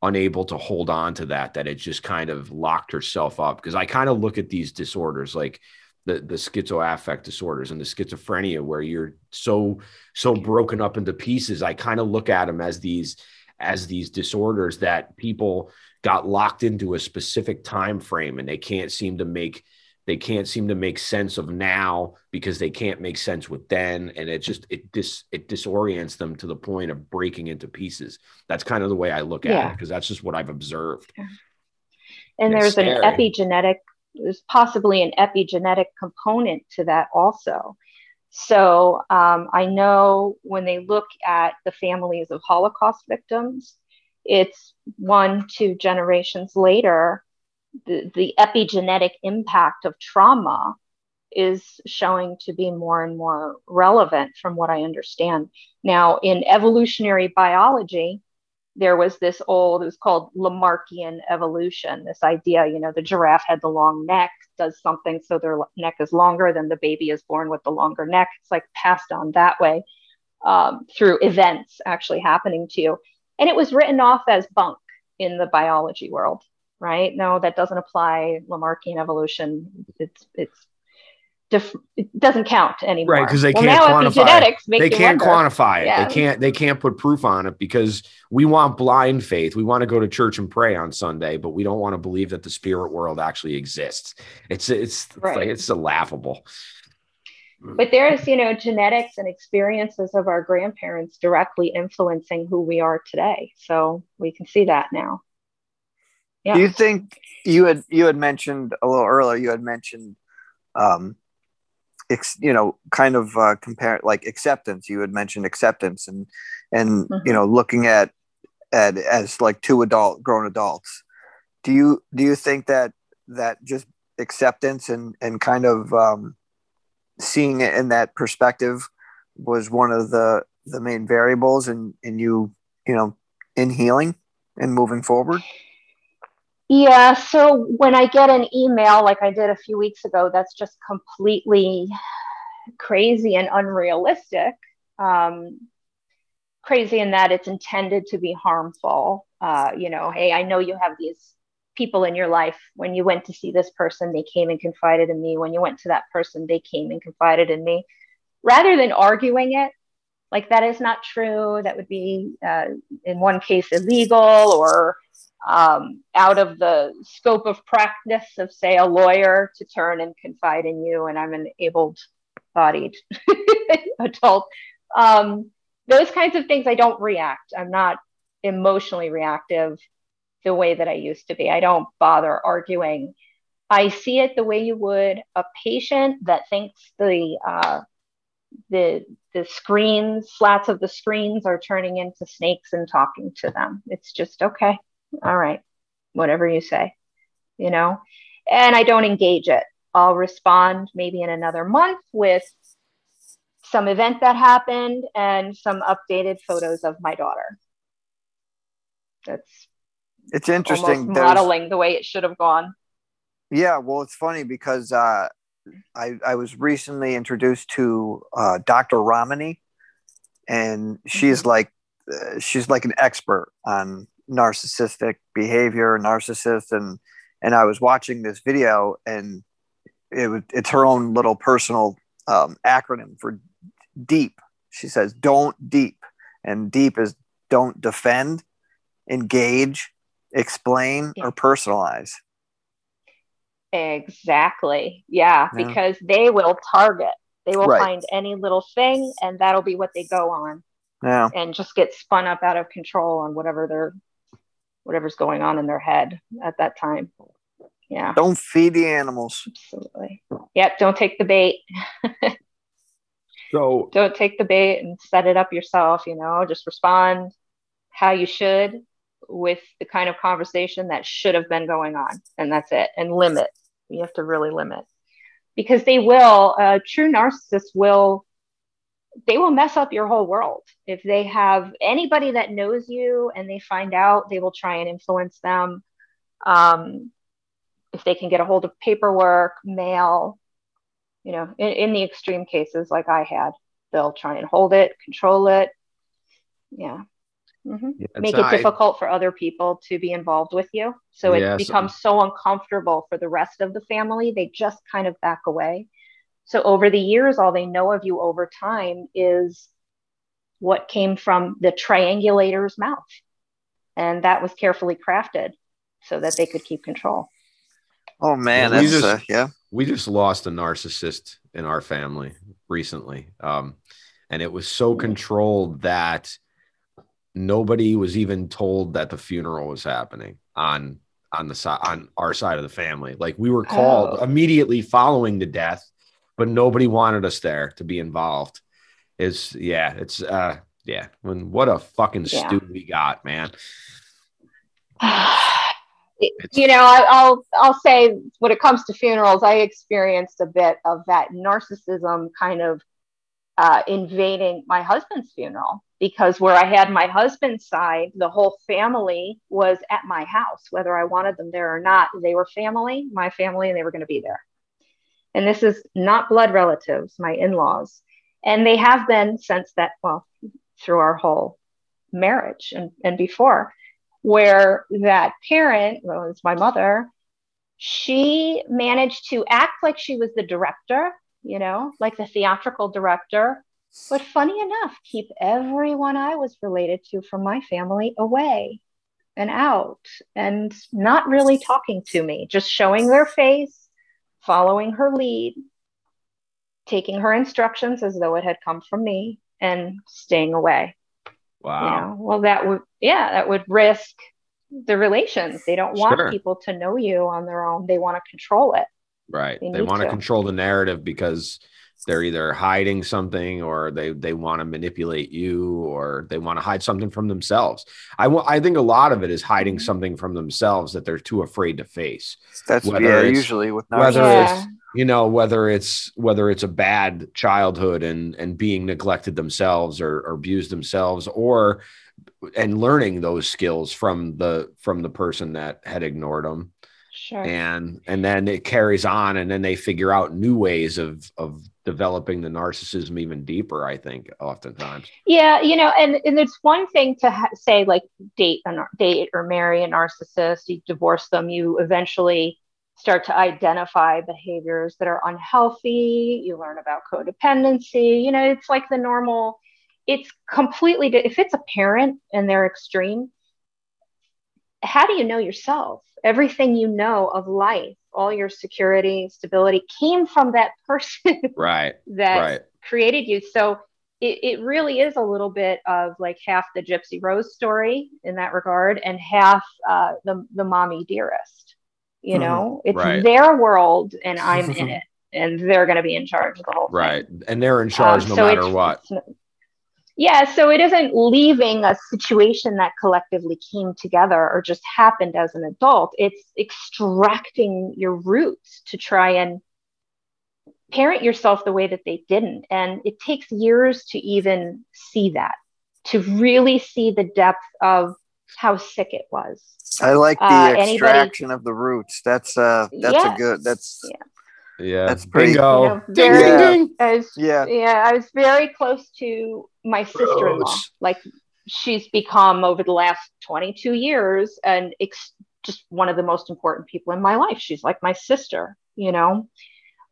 [SPEAKER 1] unable to hold on to that that it just kind of locked herself up. Because I kind of look at these disorders like the the schizoaffect disorders and the schizophrenia where you're so so broken up into pieces. I kind of look at them as these as these disorders that people got locked into a specific time frame and they can't seem to make they can't seem to make sense of now because they can't make sense with then. And it just it dis it disorients them to the point of breaking into pieces. That's kind of the way i look at
[SPEAKER 5] Yeah.
[SPEAKER 1] it because that's just what i've observed.
[SPEAKER 5] And
[SPEAKER 1] It's
[SPEAKER 5] there's an epigenetic there's possibly an epigenetic component to that also. So um, i know when they look at the families of holocaust victims it's one two generations later the, epigenetic impact of trauma is showing to be more and more relevant from what i understand now in evolutionary biology there was this old, it was called Lamarckian evolution. This idea, you know, the giraffe had the long neck, does something so their neck is longer, then the baby is born with the longer neck. It's like passed on that way um, through events actually happening to you. And it was written off as bunk in the biology world, right? No, that doesn't apply. Lamarckian evolution, it's, it's, Dif- it doesn't count anymore.
[SPEAKER 1] Right, 'cause they
[SPEAKER 5] well,
[SPEAKER 1] can't
[SPEAKER 5] now
[SPEAKER 1] quantify it.
[SPEAKER 5] epigenetics
[SPEAKER 1] they can't
[SPEAKER 5] wonder.
[SPEAKER 1] quantify it
[SPEAKER 5] Yeah.
[SPEAKER 1] they can't they can't put proof on it because we want blind faith we want to go to church and pray on sunday but we don't want to believe that the spirit world actually exists it's it's, it's
[SPEAKER 5] Right.
[SPEAKER 1] like it's a laughable
[SPEAKER 5] but there's you know genetics and experiences of our grandparents directly influencing who we are today so we can see that now yeah
[SPEAKER 4] Do you think you had you had mentioned a little earlier? You had mentioned, um, ex, you know, kind of uh, compare like acceptance. You had mentioned acceptance and and
[SPEAKER 5] Mhm.
[SPEAKER 4] you know looking at at as like two adult grown adults. Do you do you think that that just acceptance and and kind of um, seeing it in that perspective was one of the the main variables in in you you know in healing and moving forward?
[SPEAKER 5] Yeah so when i get an email like i did a few weeks ago that's just completely crazy and unrealistic. Um, crazy in that it's intended to be harmful. Uh, you know hey i know you have these people in your life. When you went to see this person they came and confided in me. When you went to that person they came and confided in me. Rather than arguing it like that is not true. That would be uh, in one case illegal or um, out of the scope of practice of say a lawyer to turn and confide in you and i'm an able bodied adult. Um, those kinds of things i don't react. I'm not emotionally reactive the way that i used to be. I don't bother arguing. I see it the way you would a patient that thinks the uh, the the screens slats of the screens are turning into snakes and talking to them. It's just okay all right whatever you say you know and i don't engage it i'll respond maybe in another month with some event that happened and some updated photos of my daughter that's
[SPEAKER 4] It's interesting. There's-
[SPEAKER 5] modeling the way it should have gone
[SPEAKER 4] Yeah, well, it's funny because uh, I I was recently introduced to uh, Dr. Ramani, and she's
[SPEAKER 5] Mm-hmm.
[SPEAKER 4] like uh, she's like an expert on narcissistic behavior, narcissist, and and I was watching this video, and it was it's her own little personal um, acronym for deep. She says, "Don't deep," and deep is don't defend, engage, explain,
[SPEAKER 5] Yeah.
[SPEAKER 4] or personalize.
[SPEAKER 5] Exactly. Yeah,
[SPEAKER 4] Yeah.
[SPEAKER 5] because they will target. They will
[SPEAKER 4] Right.
[SPEAKER 5] find any little thing and that'll be what they go on
[SPEAKER 4] Yeah.
[SPEAKER 5] and just get spun up out of control on whatever they're whatever's going on in their head at that time. Yeah,
[SPEAKER 4] Don't feed the animals.
[SPEAKER 5] absolutely. Yep, don't take the bait.
[SPEAKER 1] so
[SPEAKER 5] Don't take the bait and set it up yourself, you know, just respond how you should with the kind of conversation that should have been going on. And that's it. And limit. You have to really limit because they will, uh, true narcissists will, they will mess up your whole world. If they have anybody that knows you and they find out, they will try and influence them. Um, if they can get a hold of paperwork, mail, you know, in, in the extreme cases like I had, they'll try and hold it, control it. Yeah. hmm
[SPEAKER 1] yeah,
[SPEAKER 5] Make it
[SPEAKER 1] I-
[SPEAKER 5] difficult for other people to be involved with you. So it
[SPEAKER 1] Yeah, so-
[SPEAKER 5] becomes so uncomfortable for the rest of the family. They just kind of back away. So over the years, all they know of you over time is what came from the triangulator's mouth. And that was carefully crafted so that they could keep control.
[SPEAKER 4] Oh man,
[SPEAKER 1] We
[SPEAKER 4] that's
[SPEAKER 1] just-
[SPEAKER 4] uh, yeah.
[SPEAKER 1] we just lost a narcissist in our family recently. Um, and it was so controlled that nobody was even told that the funeral was happening on on the side on our side of the family. Like we were called
[SPEAKER 5] Oh.
[SPEAKER 1] immediately following the death, but nobody wanted us there to be involved. Is yeah, it's uh yeah. When what a fucking
[SPEAKER 5] Yeah.
[SPEAKER 1] stew we got, man.
[SPEAKER 5] you know, I, I'll I'll say when it comes to funerals, I experienced a bit of that narcissism kind of uh, invading my husband's funeral because where I had my husband's side, the whole family was at my house, whether I wanted them there or not. They were family, my family, and they were going to be there. And this is not blood relatives, my in-laws, and they have been since that well through our whole marriage and, and before where that parent, well, it's my mother, she managed to act like she was the director, you know, like the theatrical director. But funny enough, keep everyone I was related to from my family away and out and not really talking to me, just showing their face, following her lead, taking her instructions as though it had come from me, and staying away
[SPEAKER 1] Wow.
[SPEAKER 5] you know well that would yeah that would risk the relations they don't want
[SPEAKER 1] Sure.
[SPEAKER 5] people to know you on their own they want to control it
[SPEAKER 1] Right.
[SPEAKER 5] They
[SPEAKER 1] They, want to
[SPEAKER 5] to.
[SPEAKER 1] control the narrative because they're either hiding something or they they want to manipulate you or they want to hide something from themselves. I I think a lot of it is hiding
[SPEAKER 5] Mhm.
[SPEAKER 1] something from themselves that they're too afraid to face.
[SPEAKER 4] That's
[SPEAKER 1] Whether
[SPEAKER 4] yeah, usually with
[SPEAKER 1] whether
[SPEAKER 4] narcissists.
[SPEAKER 1] it's you know whether it's whether it's a bad childhood and and being neglected themselves or, or abused themselves or and learning those skills from the from the person that had ignored them
[SPEAKER 5] sure
[SPEAKER 1] and and then it carries on and then they figure out new ways of of developing the narcissism even deeper i think oftentimes.
[SPEAKER 5] Yeah you know and and it's one thing to ha- say like date a date or marry a narcissist you divorce them you eventually start to identify behaviors that are unhealthy you learn about codependency you know it's like the normal it's completely if it's a parent and they're extreme how do you know yourself? Everything you know of life all your security stability came from that person
[SPEAKER 1] right
[SPEAKER 5] that
[SPEAKER 1] right
[SPEAKER 5] created you. So it, it really is a little bit of like half the Gypsy Rose story in that regard and half uh, the, the mommy dearest. You know, it's
[SPEAKER 1] Right.
[SPEAKER 5] their world and I'm in it and they're going to be in charge of the whole thing.
[SPEAKER 1] right and they're in charge
[SPEAKER 5] Um,
[SPEAKER 1] no
[SPEAKER 5] so
[SPEAKER 1] matter what
[SPEAKER 5] it's- yeah, so it isn't leaving a situation that collectively came together or just happened as an adult. It's extracting your roots to try and parent yourself the way that they didn't. And it takes years to even see that, to really see the depth of how sick it was.
[SPEAKER 4] I like the
[SPEAKER 5] Uh, anybody-
[SPEAKER 4] extraction of the roots. That's uh that's a good that's
[SPEAKER 1] yeah
[SPEAKER 4] That's pretty-
[SPEAKER 1] bingo
[SPEAKER 5] You know,
[SPEAKER 1] ding,
[SPEAKER 5] very-
[SPEAKER 1] ding, ding.
[SPEAKER 5] I was,
[SPEAKER 4] yeah.
[SPEAKER 5] yeah, I was very close to my sister-in-law. Like she's become over the last 22 years and ex- just one of the most important people in my life. She's like my sister, you know.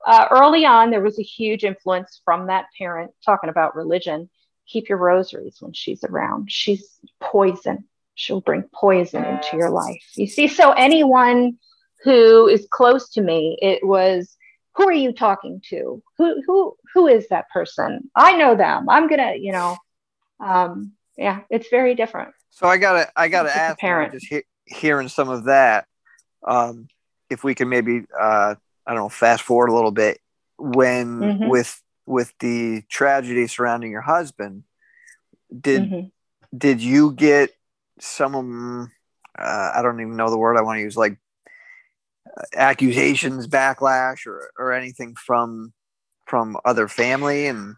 [SPEAKER 5] Uh, early on, there was a huge influence from that parent talking about religion. Keep your rosaries when she's around. She's poison. She'll bring poison into your life. You see, so anyone who is close to me, it was who are you talking to? Who who who is that person? I know them. I'm gonna, you know, um, yeah, it's very different.
[SPEAKER 4] So I gotta I gotta
[SPEAKER 5] It's
[SPEAKER 4] ask
[SPEAKER 5] parent.
[SPEAKER 4] just he- hearing some of that, um, if we can maybe uh, I don't know, fast forward a little bit when
[SPEAKER 5] Mhm.
[SPEAKER 4] with with the tragedy surrounding your husband, did
[SPEAKER 5] Mhm.
[SPEAKER 4] did you get some um, uh, I don't even know the word I want to use like accusations, backlash, or or anything from from other family and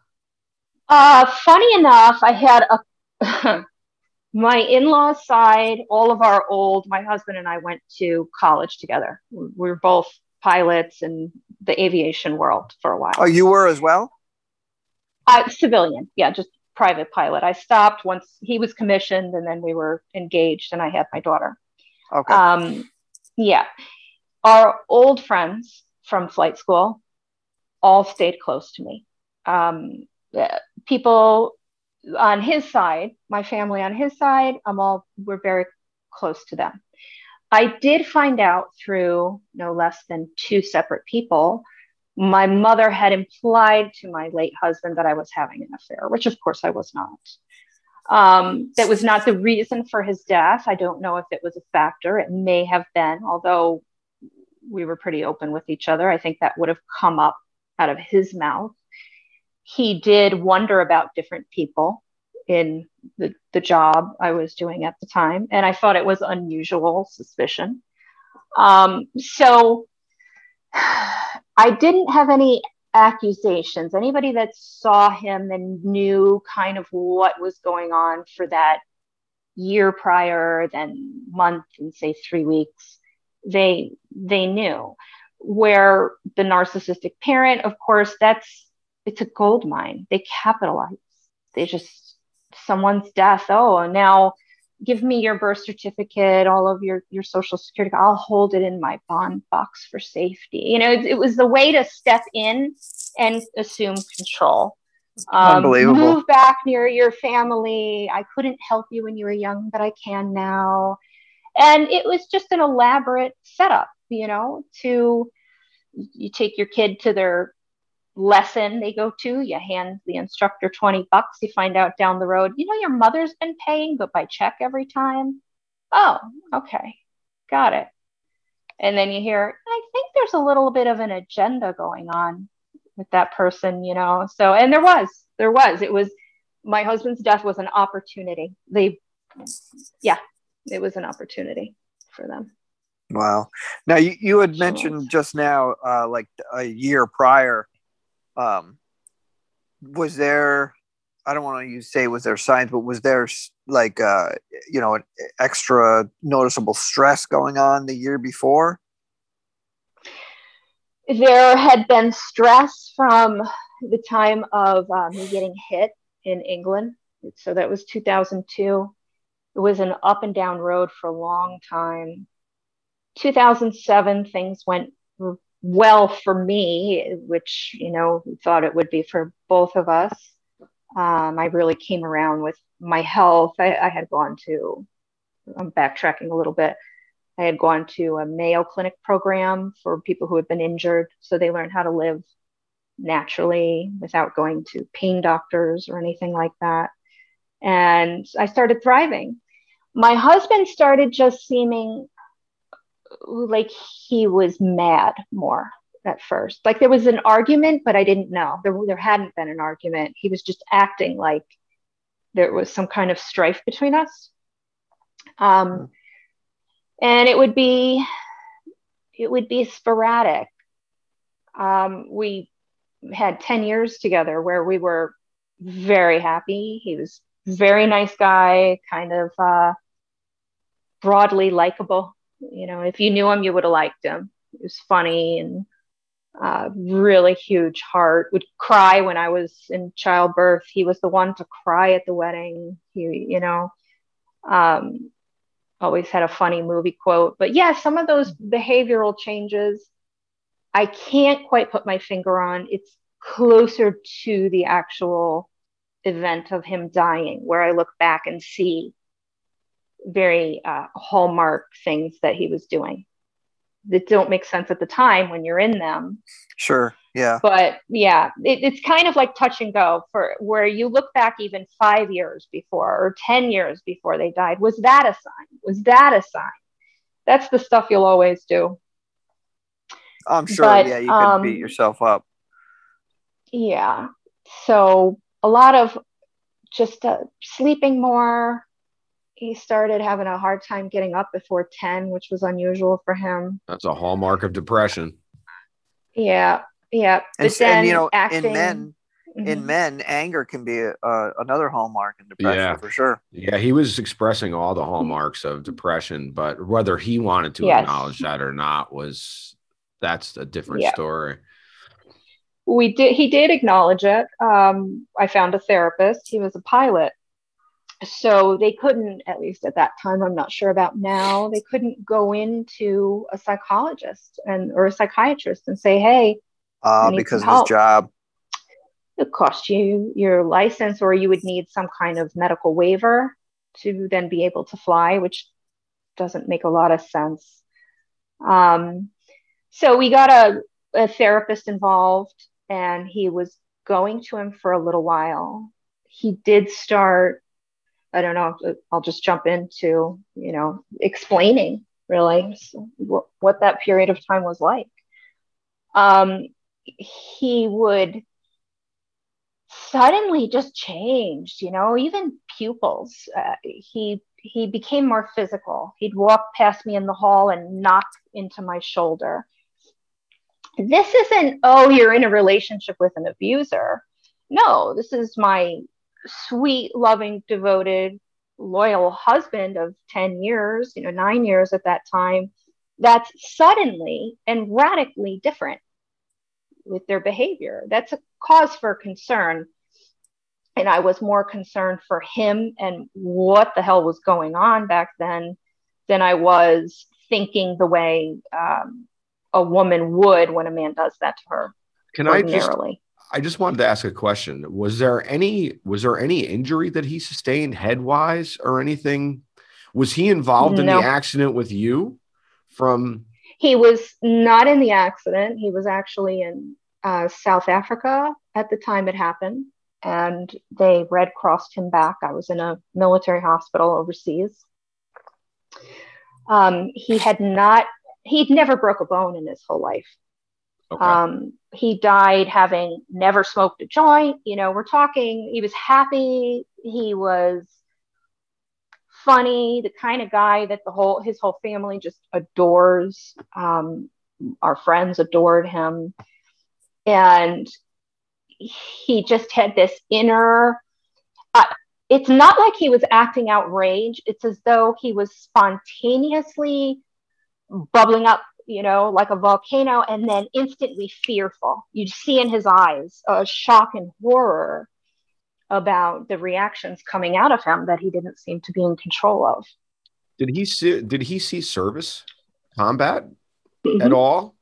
[SPEAKER 5] Uh, funny enough, I had a my in-laws side. All of our old, my husband and I went to college together. We we were both pilots in the aviation world for a while.
[SPEAKER 4] oh you were as well
[SPEAKER 5] Uh, civilian, yeah, just private pilot. I stopped once he was commissioned, and then we were engaged, and I had my daughter.
[SPEAKER 4] okay
[SPEAKER 5] Um, yeah, our old friends from flight school all stayed close to me. Um, people on his side, my family on his side, I'm all we're very close to them. I did find out through no less than two separate people. My mother had implied to my late husband that I was having an affair, which of course I was not. Um, that was not the reason for his death. I don't know if it was a factor. It may have been, although we were pretty open with each other. I think that would have come up out of his mouth. He did wonder about different people in the, the job I was doing at the time, and I thought it was unusual suspicion. Um, so I didn't have any accusations. Anybody that saw him and knew kind of what was going on for that year prior, then month, and say three weeks, they they knew. Where the narcissistic parent, of course, that's it's a gold mine. They capitalize. They just someone's death. Oh, now give me your birth certificate, all of your your social security. I'll hold it in my bond box for safety. You know, it, it was the way to step in and assume control.
[SPEAKER 4] Um, Unbelievable.
[SPEAKER 5] Move back near your family. I couldn't help you when you were young, but I can now. And it was just an elaborate setup, you know, to you take your kid to their lesson they go to, you hand the instructor 20 bucks, you find out down the road, you know, your mother's been paying, but by check every time. Oh, okay, got it. And then you hear, I think there's a little bit of an agenda going on with that person, you know. So, and there was, there was, it was my husband's death was an opportunity. They, yeah, it was an opportunity for them.
[SPEAKER 4] Wow. Now you, you had mentioned just now, uh, like a year prior, um, was there I don't want to use say was there signs, but was there like uh, you know an extra noticeable stress going on the year before?
[SPEAKER 5] There had been stress from the time of uh, me getting hit in England. So that was 2002. It was an up and down road for a long time. 2007, things went well for me, which, you know, we thought it would be for both of us. Um, I really came around with my health. I, I had gone to, I'm backtracking a little bit. I had gone to a Mayo Clinic program for people who had been injured. So they learned how to live naturally without going to pain doctors or anything like that. And I started thriving. My husband started just seeming like he was mad more at first. Like there was an argument, but I didn't know. There, there hadn't been an argument. He was just acting like there was some kind of strife between us. Um, mm-hmm. and it would be, it would be sporadic. Um, we had 10 years together where we were very happy. He was very nice guy, kind of uh, broadly likable you know, if you knew him, you would have liked him. He was funny and uh, really huge heart. Would cry when I was in childbirth. He was the one to cry at the wedding. He, you know, um, always had a funny movie quote. But yeah, some of those behavioral changes, I can't quite put my finger on. It's closer to the actual event of him dying, where I look back and see very uh, hallmark things that he was doing that don't make sense at the time when you're in them.
[SPEAKER 4] Sure. Yeah.
[SPEAKER 5] But yeah, it, it's kind of like touch and go for where you look back even five years before or 10 years before they died. Was that a sign? Was that a sign? That's the stuff you'll always do.
[SPEAKER 4] I'm sure. But, yeah. You can um, beat yourself up.
[SPEAKER 5] Yeah. So a lot of just uh, sleeping more, he started having a hard time getting up before 10 which was unusual for him
[SPEAKER 1] that's a hallmark of depression
[SPEAKER 5] yeah yeah
[SPEAKER 4] and, but then and, you know acting, in men mm-hmm. in men anger can be a, uh, another hallmark in depression yeah. for sure
[SPEAKER 1] yeah he was expressing all the hallmarks of depression but whether he wanted to yes. acknowledge that or not was that's a different yeah. story
[SPEAKER 5] we did he did acknowledge it um, i found a therapist he was a pilot so they couldn't at least at that time i'm not sure about now they couldn't go into a psychologist and or a psychiatrist and say hey
[SPEAKER 4] uh, because of his job
[SPEAKER 5] it cost you your license or you would need some kind of medical waiver to then be able to fly which doesn't make a lot of sense. Um, so we got a, a therapist involved, and he was going to him for a little while. He did start, I don't know, I'll just jump into, you know, explaining really what, that period of time was like. Um, he would suddenly just changed, you know, even pupils. Uh, he he became more physical. He'd walk past me in the hall and knock into my shoulder. This isn't, oh, you're in a relationship with an abuser. No, this is my sweet, loving, devoted, loyal husband of 10 years, you know, nine years at that time, that's suddenly and radically different with their behavior. That's a cause for concern. And I was more concerned for him and what the hell was going on back then than I was thinking the way um, a woman would when a man does that to her.
[SPEAKER 1] Can I just I just wanted to ask a question. Was there any was there any injury that he sustained head wise or anything? Was he involved in the accident with you from
[SPEAKER 5] he was not in the accident. He was actually in uh, South Africa at the time it happened, and they Red Crossed him back. I was in a military hospital overseas. Um, he had not, he'd never broke a bone in his whole life. Okay. Um, he died having never smoked a joint. You know, we're talking, he was happy. He was funny, the kind of guy that the whole, his whole family just adores. Um, our friends adored him. And he just had this inner, uh, it's not like he was acting outrage. It's as though he was spontaneously bubbling up you know, like a volcano, and then instantly fearful. You'd see in his eyes a shock and horror about the reactions coming out of him that he didn't seem to be in control of.
[SPEAKER 1] Did he see? Did he see service combat mm-hmm. at all?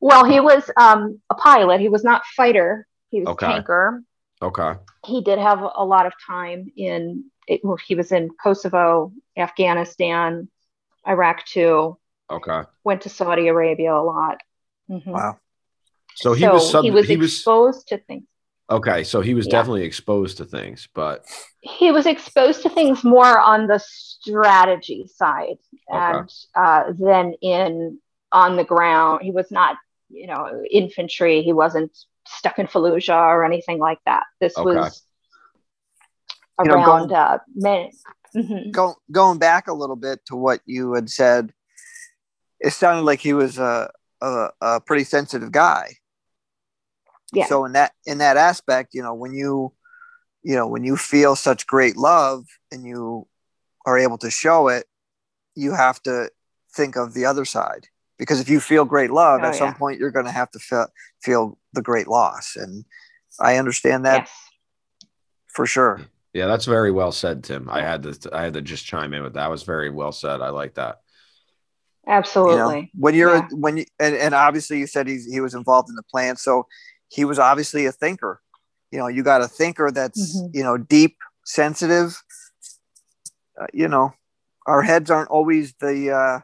[SPEAKER 5] Well, he was um, a pilot. He was not fighter. He was
[SPEAKER 1] okay.
[SPEAKER 5] tanker.
[SPEAKER 1] Okay.
[SPEAKER 5] He did have a lot of time in. It, he was in Kosovo, Afghanistan, Iraq too.
[SPEAKER 1] Okay.
[SPEAKER 5] Went to Saudi Arabia a lot.
[SPEAKER 4] Mm-hmm. Wow.
[SPEAKER 1] So he so was sub-
[SPEAKER 5] he was he exposed was, to things.
[SPEAKER 1] Okay, so he was yeah. definitely exposed to things, but
[SPEAKER 5] he was exposed to things more on the strategy side okay. and uh, than in on the ground. He was not, you know, infantry. He wasn't stuck in Fallujah or anything like that. This okay. was around you know, going, uh,
[SPEAKER 4] mm-hmm. go, going back a little bit to what you had said it sounded like he was a, a, a pretty sensitive guy.
[SPEAKER 5] Yeah.
[SPEAKER 4] So in that in that aspect, you know, when you you know when you feel such great love and you are able to show it, you have to think of the other side because if you feel great love, oh, at yeah. some point you're going to have to feel feel the great loss, and I understand that yes. for sure.
[SPEAKER 1] Yeah, that's very well said, Tim. I had to I had to just chime in with that. that was very well said. I like that.
[SPEAKER 5] Absolutely.
[SPEAKER 4] You know, when you're yeah. when you and, and obviously you said he's, he was involved in the plan, so he was obviously a thinker. You know, you got a thinker that's mm-hmm. you know deep, sensitive. Uh, you know, our heads aren't always the uh,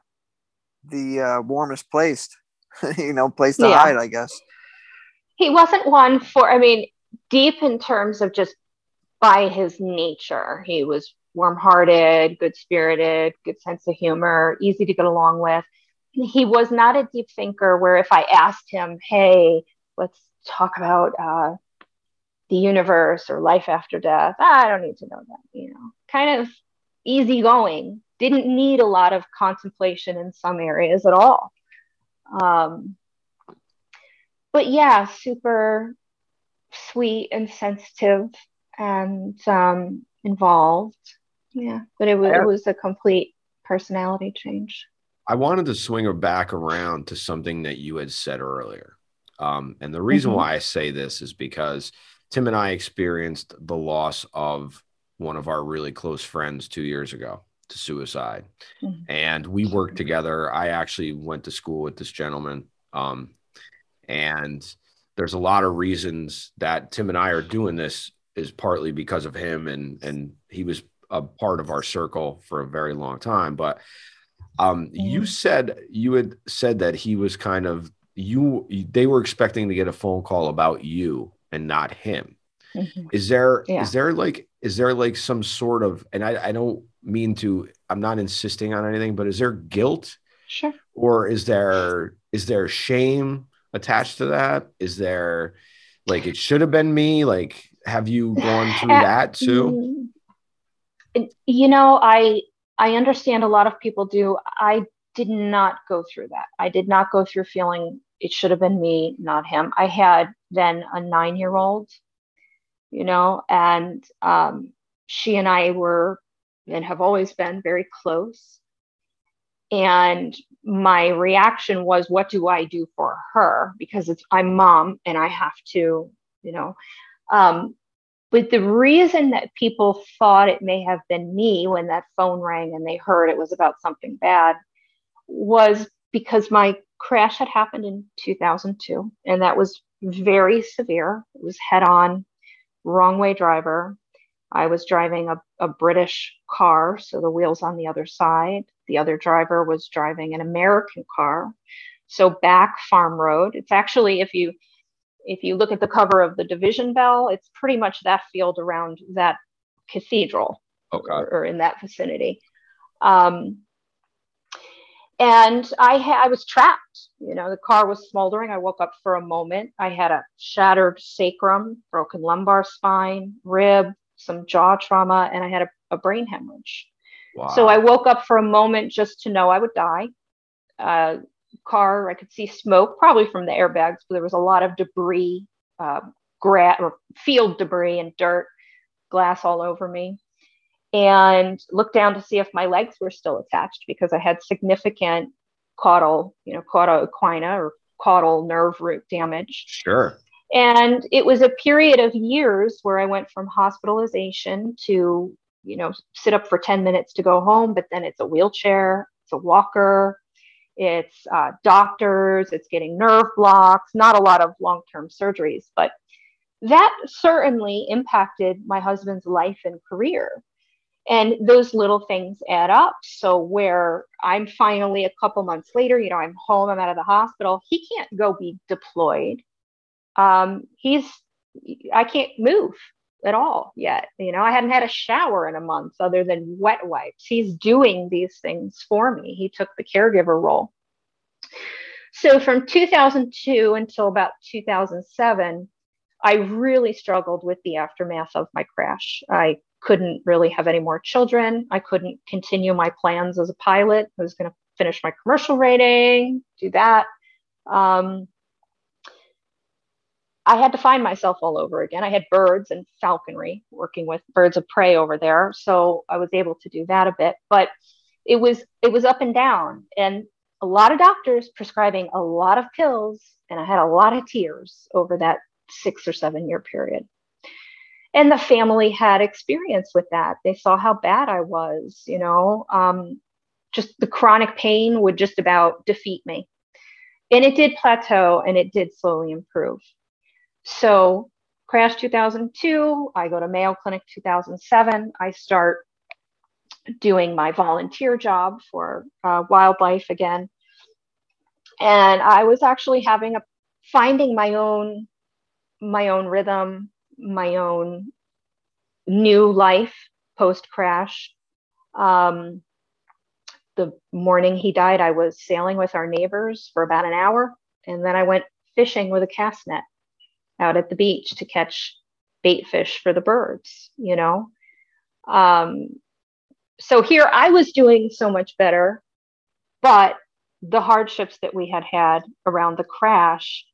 [SPEAKER 4] the uh, warmest placed. you know, place to yeah. hide, I guess.
[SPEAKER 5] He wasn't one for. I mean, deep in terms of just by his nature, he was warm hearted, good spirited, good sense of humor, easy to get along with. He was not a deep thinker where if I asked him, hey, let's talk about uh, the universe or life after death, I don't need to know that, you know, kind of easygoing, didn't need a lot of contemplation in some areas at all. Um, but yeah, super sweet and sensitive and um, involved yeah, but it was, it was a complete personality change.
[SPEAKER 1] I wanted to swing her back around to something that you had said earlier. Um, and the reason mm-hmm. why I say this is because Tim and I experienced the loss of one of our really close friends two years ago to suicide. Mm-hmm. And we worked together. I actually went to school with this gentleman. Um, and there's a lot of reasons that Tim and I are doing this is partly because of him and and he was a part of our circle for a very long time. But um, you said you had said that he was kind of you. They were expecting to get a phone call about you and not him. Mm-hmm. Is there yeah. is there like is there like some sort of and I, I don't mean to I'm not insisting on anything, but is there guilt?
[SPEAKER 5] Sure.
[SPEAKER 1] Or is there is there shame attached to that? Is there like it should have been me? Like have you gone through that too?
[SPEAKER 5] You know, I I understand a lot of people do. I did not go through that. I did not go through feeling it should have been me, not him. I had then a nine year old, you know, and um, she and I were and have always been very close. And my reaction was, what do I do for her? Because it's I'm mom and I have to, you know. Um, but the reason that people thought it may have been me when that phone rang and they heard it was about something bad was because my crash had happened in 2002 and that was very severe. It was head on, wrong way driver. I was driving a, a British car, so the wheels on the other side. The other driver was driving an American car. So back farm road. It's actually, if you if you look at the cover of the division bell, it's pretty much that field around that cathedral
[SPEAKER 1] okay.
[SPEAKER 5] or, or in that vicinity. Um, and I, ha- I was trapped. You know, the car was smoldering. I woke up for a moment. I had a shattered sacrum, broken lumbar spine, rib, some jaw trauma, and I had a, a brain hemorrhage. Wow. So I woke up for a moment just to know I would die. Uh, car, I could see smoke, probably from the airbags, but there was a lot of debris, uh, gra- or field debris and dirt, glass all over me. And looked down to see if my legs were still attached because I had significant caudal, you know, caudal equina or caudal nerve root damage.
[SPEAKER 1] Sure.
[SPEAKER 5] And it was a period of years where I went from hospitalization to, you know, sit up for 10 minutes to go home, but then it's a wheelchair, it's a walker, it's uh, doctors, it's getting nerve blocks, not a lot of long term surgeries. But that certainly impacted my husband's life and career. And those little things add up. So, where I'm finally a couple months later, you know, I'm home, I'm out of the hospital, he can't go be deployed um, he's I can't move at all yet. You know, I hadn't had a shower in a month other than wet wipes. He's doing these things for me. He took the caregiver role. So from 2002 until about 2007, I really struggled with the aftermath of my crash. I couldn't really have any more children. I couldn't continue my plans as a pilot. I was going to finish my commercial rating, do that. Um, I had to find myself all over again. I had birds and falconry working with birds of prey over there, so I was able to do that a bit. But it was it was up and down, and a lot of doctors prescribing a lot of pills, and I had a lot of tears over that six or seven year period. And the family had experience with that. They saw how bad I was. You know, um, just the chronic pain would just about defeat me, and it did plateau, and it did slowly improve so, crash 2002, I go to Mayo Clinic 2007. I start doing my volunteer job for uh, wildlife again. And I was actually having a finding my own my own rhythm, my own new life post crash. Um, the morning he died, I was sailing with our neighbors for about an hour, and then I went fishing with a cast net out at the beach to catch bait fish for the birds, you know? Um, so here I was doing so much better, but the hardships that we had had around the crash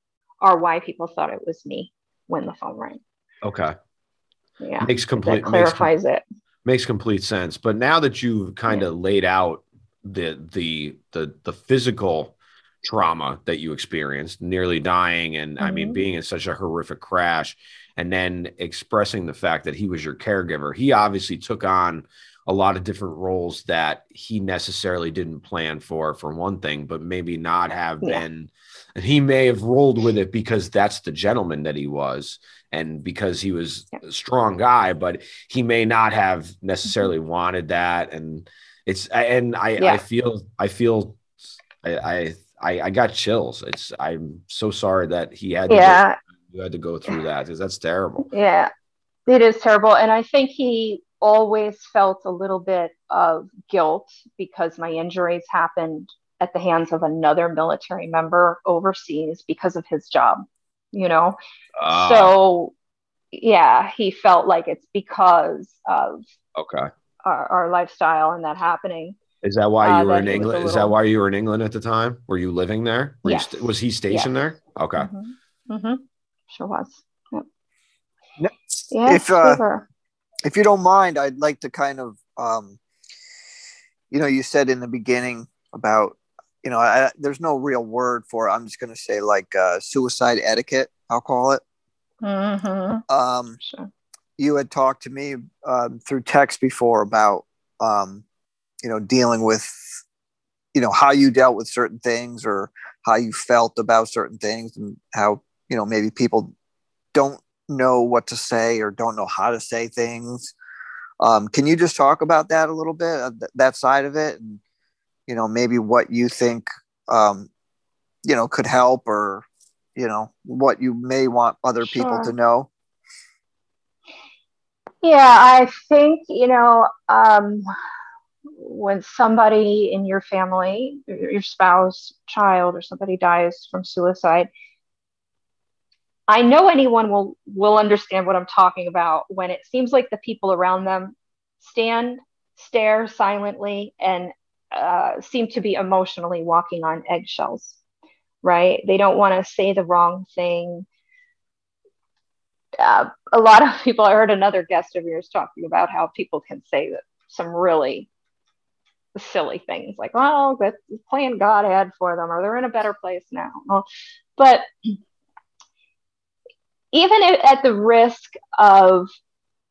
[SPEAKER 5] are why people thought it was me when the phone rang.
[SPEAKER 1] Okay.
[SPEAKER 5] Yeah.
[SPEAKER 1] Makes complete
[SPEAKER 5] that clarifies
[SPEAKER 1] makes,
[SPEAKER 5] it.
[SPEAKER 1] Makes complete sense. But now that you've kind of yeah. laid out the the the the physical trauma that you experienced, nearly dying, and mm-hmm. I mean, mm-hmm. being in such a horrific crash, and then expressing the fact that he was your caregiver. He obviously took on a lot of different roles that he necessarily didn't plan for, for one thing, but maybe not have yeah. been. And he may have rolled with it because that's the gentleman that he was and because he was yeah. a strong guy, but he may not have necessarily mm-hmm. wanted that. And it's, and I, yeah. I feel, I feel, I, I, I got chills. It's, I'm so sorry that he had, yeah. Go, you had to go through that because that's terrible.
[SPEAKER 5] Yeah, it is terrible. And I think he always felt a little bit of guilt because my injuries happened at the hands of another military member overseas because of his job, you know? Uh, so, yeah, he felt like it's because of
[SPEAKER 1] okay
[SPEAKER 5] our, our lifestyle and that happening.
[SPEAKER 1] Is that why uh, you uh, were in England? Little... Is that why you were in England at the time? Were you living there? Were
[SPEAKER 5] yes.
[SPEAKER 1] St- was he stationed yes. there? Okay.
[SPEAKER 5] Mm-hmm. Mm-hmm. Sure was. Yep.
[SPEAKER 4] No, yeah, if uh, if you don't mind, I'd like to kind of, um, you know, you said in the beginning about, you know, I, there's no real word for it. I'm just going to say like uh, suicide etiquette. I'll call it.
[SPEAKER 5] Mm-hmm.
[SPEAKER 4] Um, sure. You had talked to me um, through text before about, um, you know, dealing with, you know, how you dealt with certain things or how you felt about certain things and how, you know, maybe people don't know what to say or don't know how to say things. Um, can you just talk about that a little bit, uh, th- that side of it, and you know maybe what you think um, you know could help, or you know what you may want other sure. people to know?
[SPEAKER 5] Yeah, I think you know um, when somebody in your family, your spouse, child, or somebody dies from suicide I know anyone will will understand what I'm talking about when it seems like the people around them stand, stare silently, and uh, seem to be emotionally walking on eggshells. Right? They don't want to say the wrong thing. Uh, a lot of people. I heard another guest of yours talking about how people can say that some really silly things like, "Oh, that's the plan God had for them," or "They're in a better place now." Well, but even at the risk of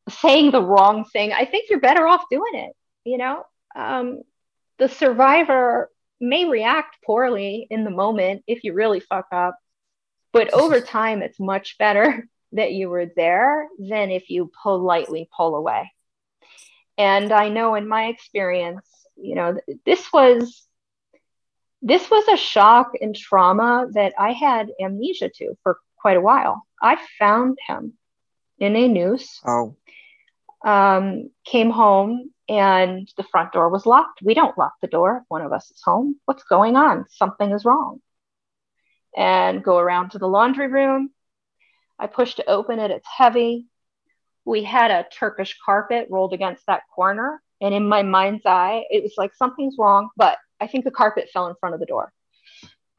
[SPEAKER 5] saying the wrong thing, I think you're better off doing it. You know, um, the survivor may react poorly in the moment if you really fuck up, but over time, it's much better that you were there than if you politely pull away. And I know in my experience, you know, this was this was a shock and trauma that I had amnesia to for quite a while. I found him in a noose.
[SPEAKER 4] Oh.
[SPEAKER 5] Um, came home and the front door was locked. We don't lock the door. One of us is home. What's going on? Something is wrong. And go around to the laundry room. I push to open it. It's heavy. We had a Turkish carpet rolled against that corner. And in my mind's eye, it was like something's wrong, but I think the carpet fell in front of the door.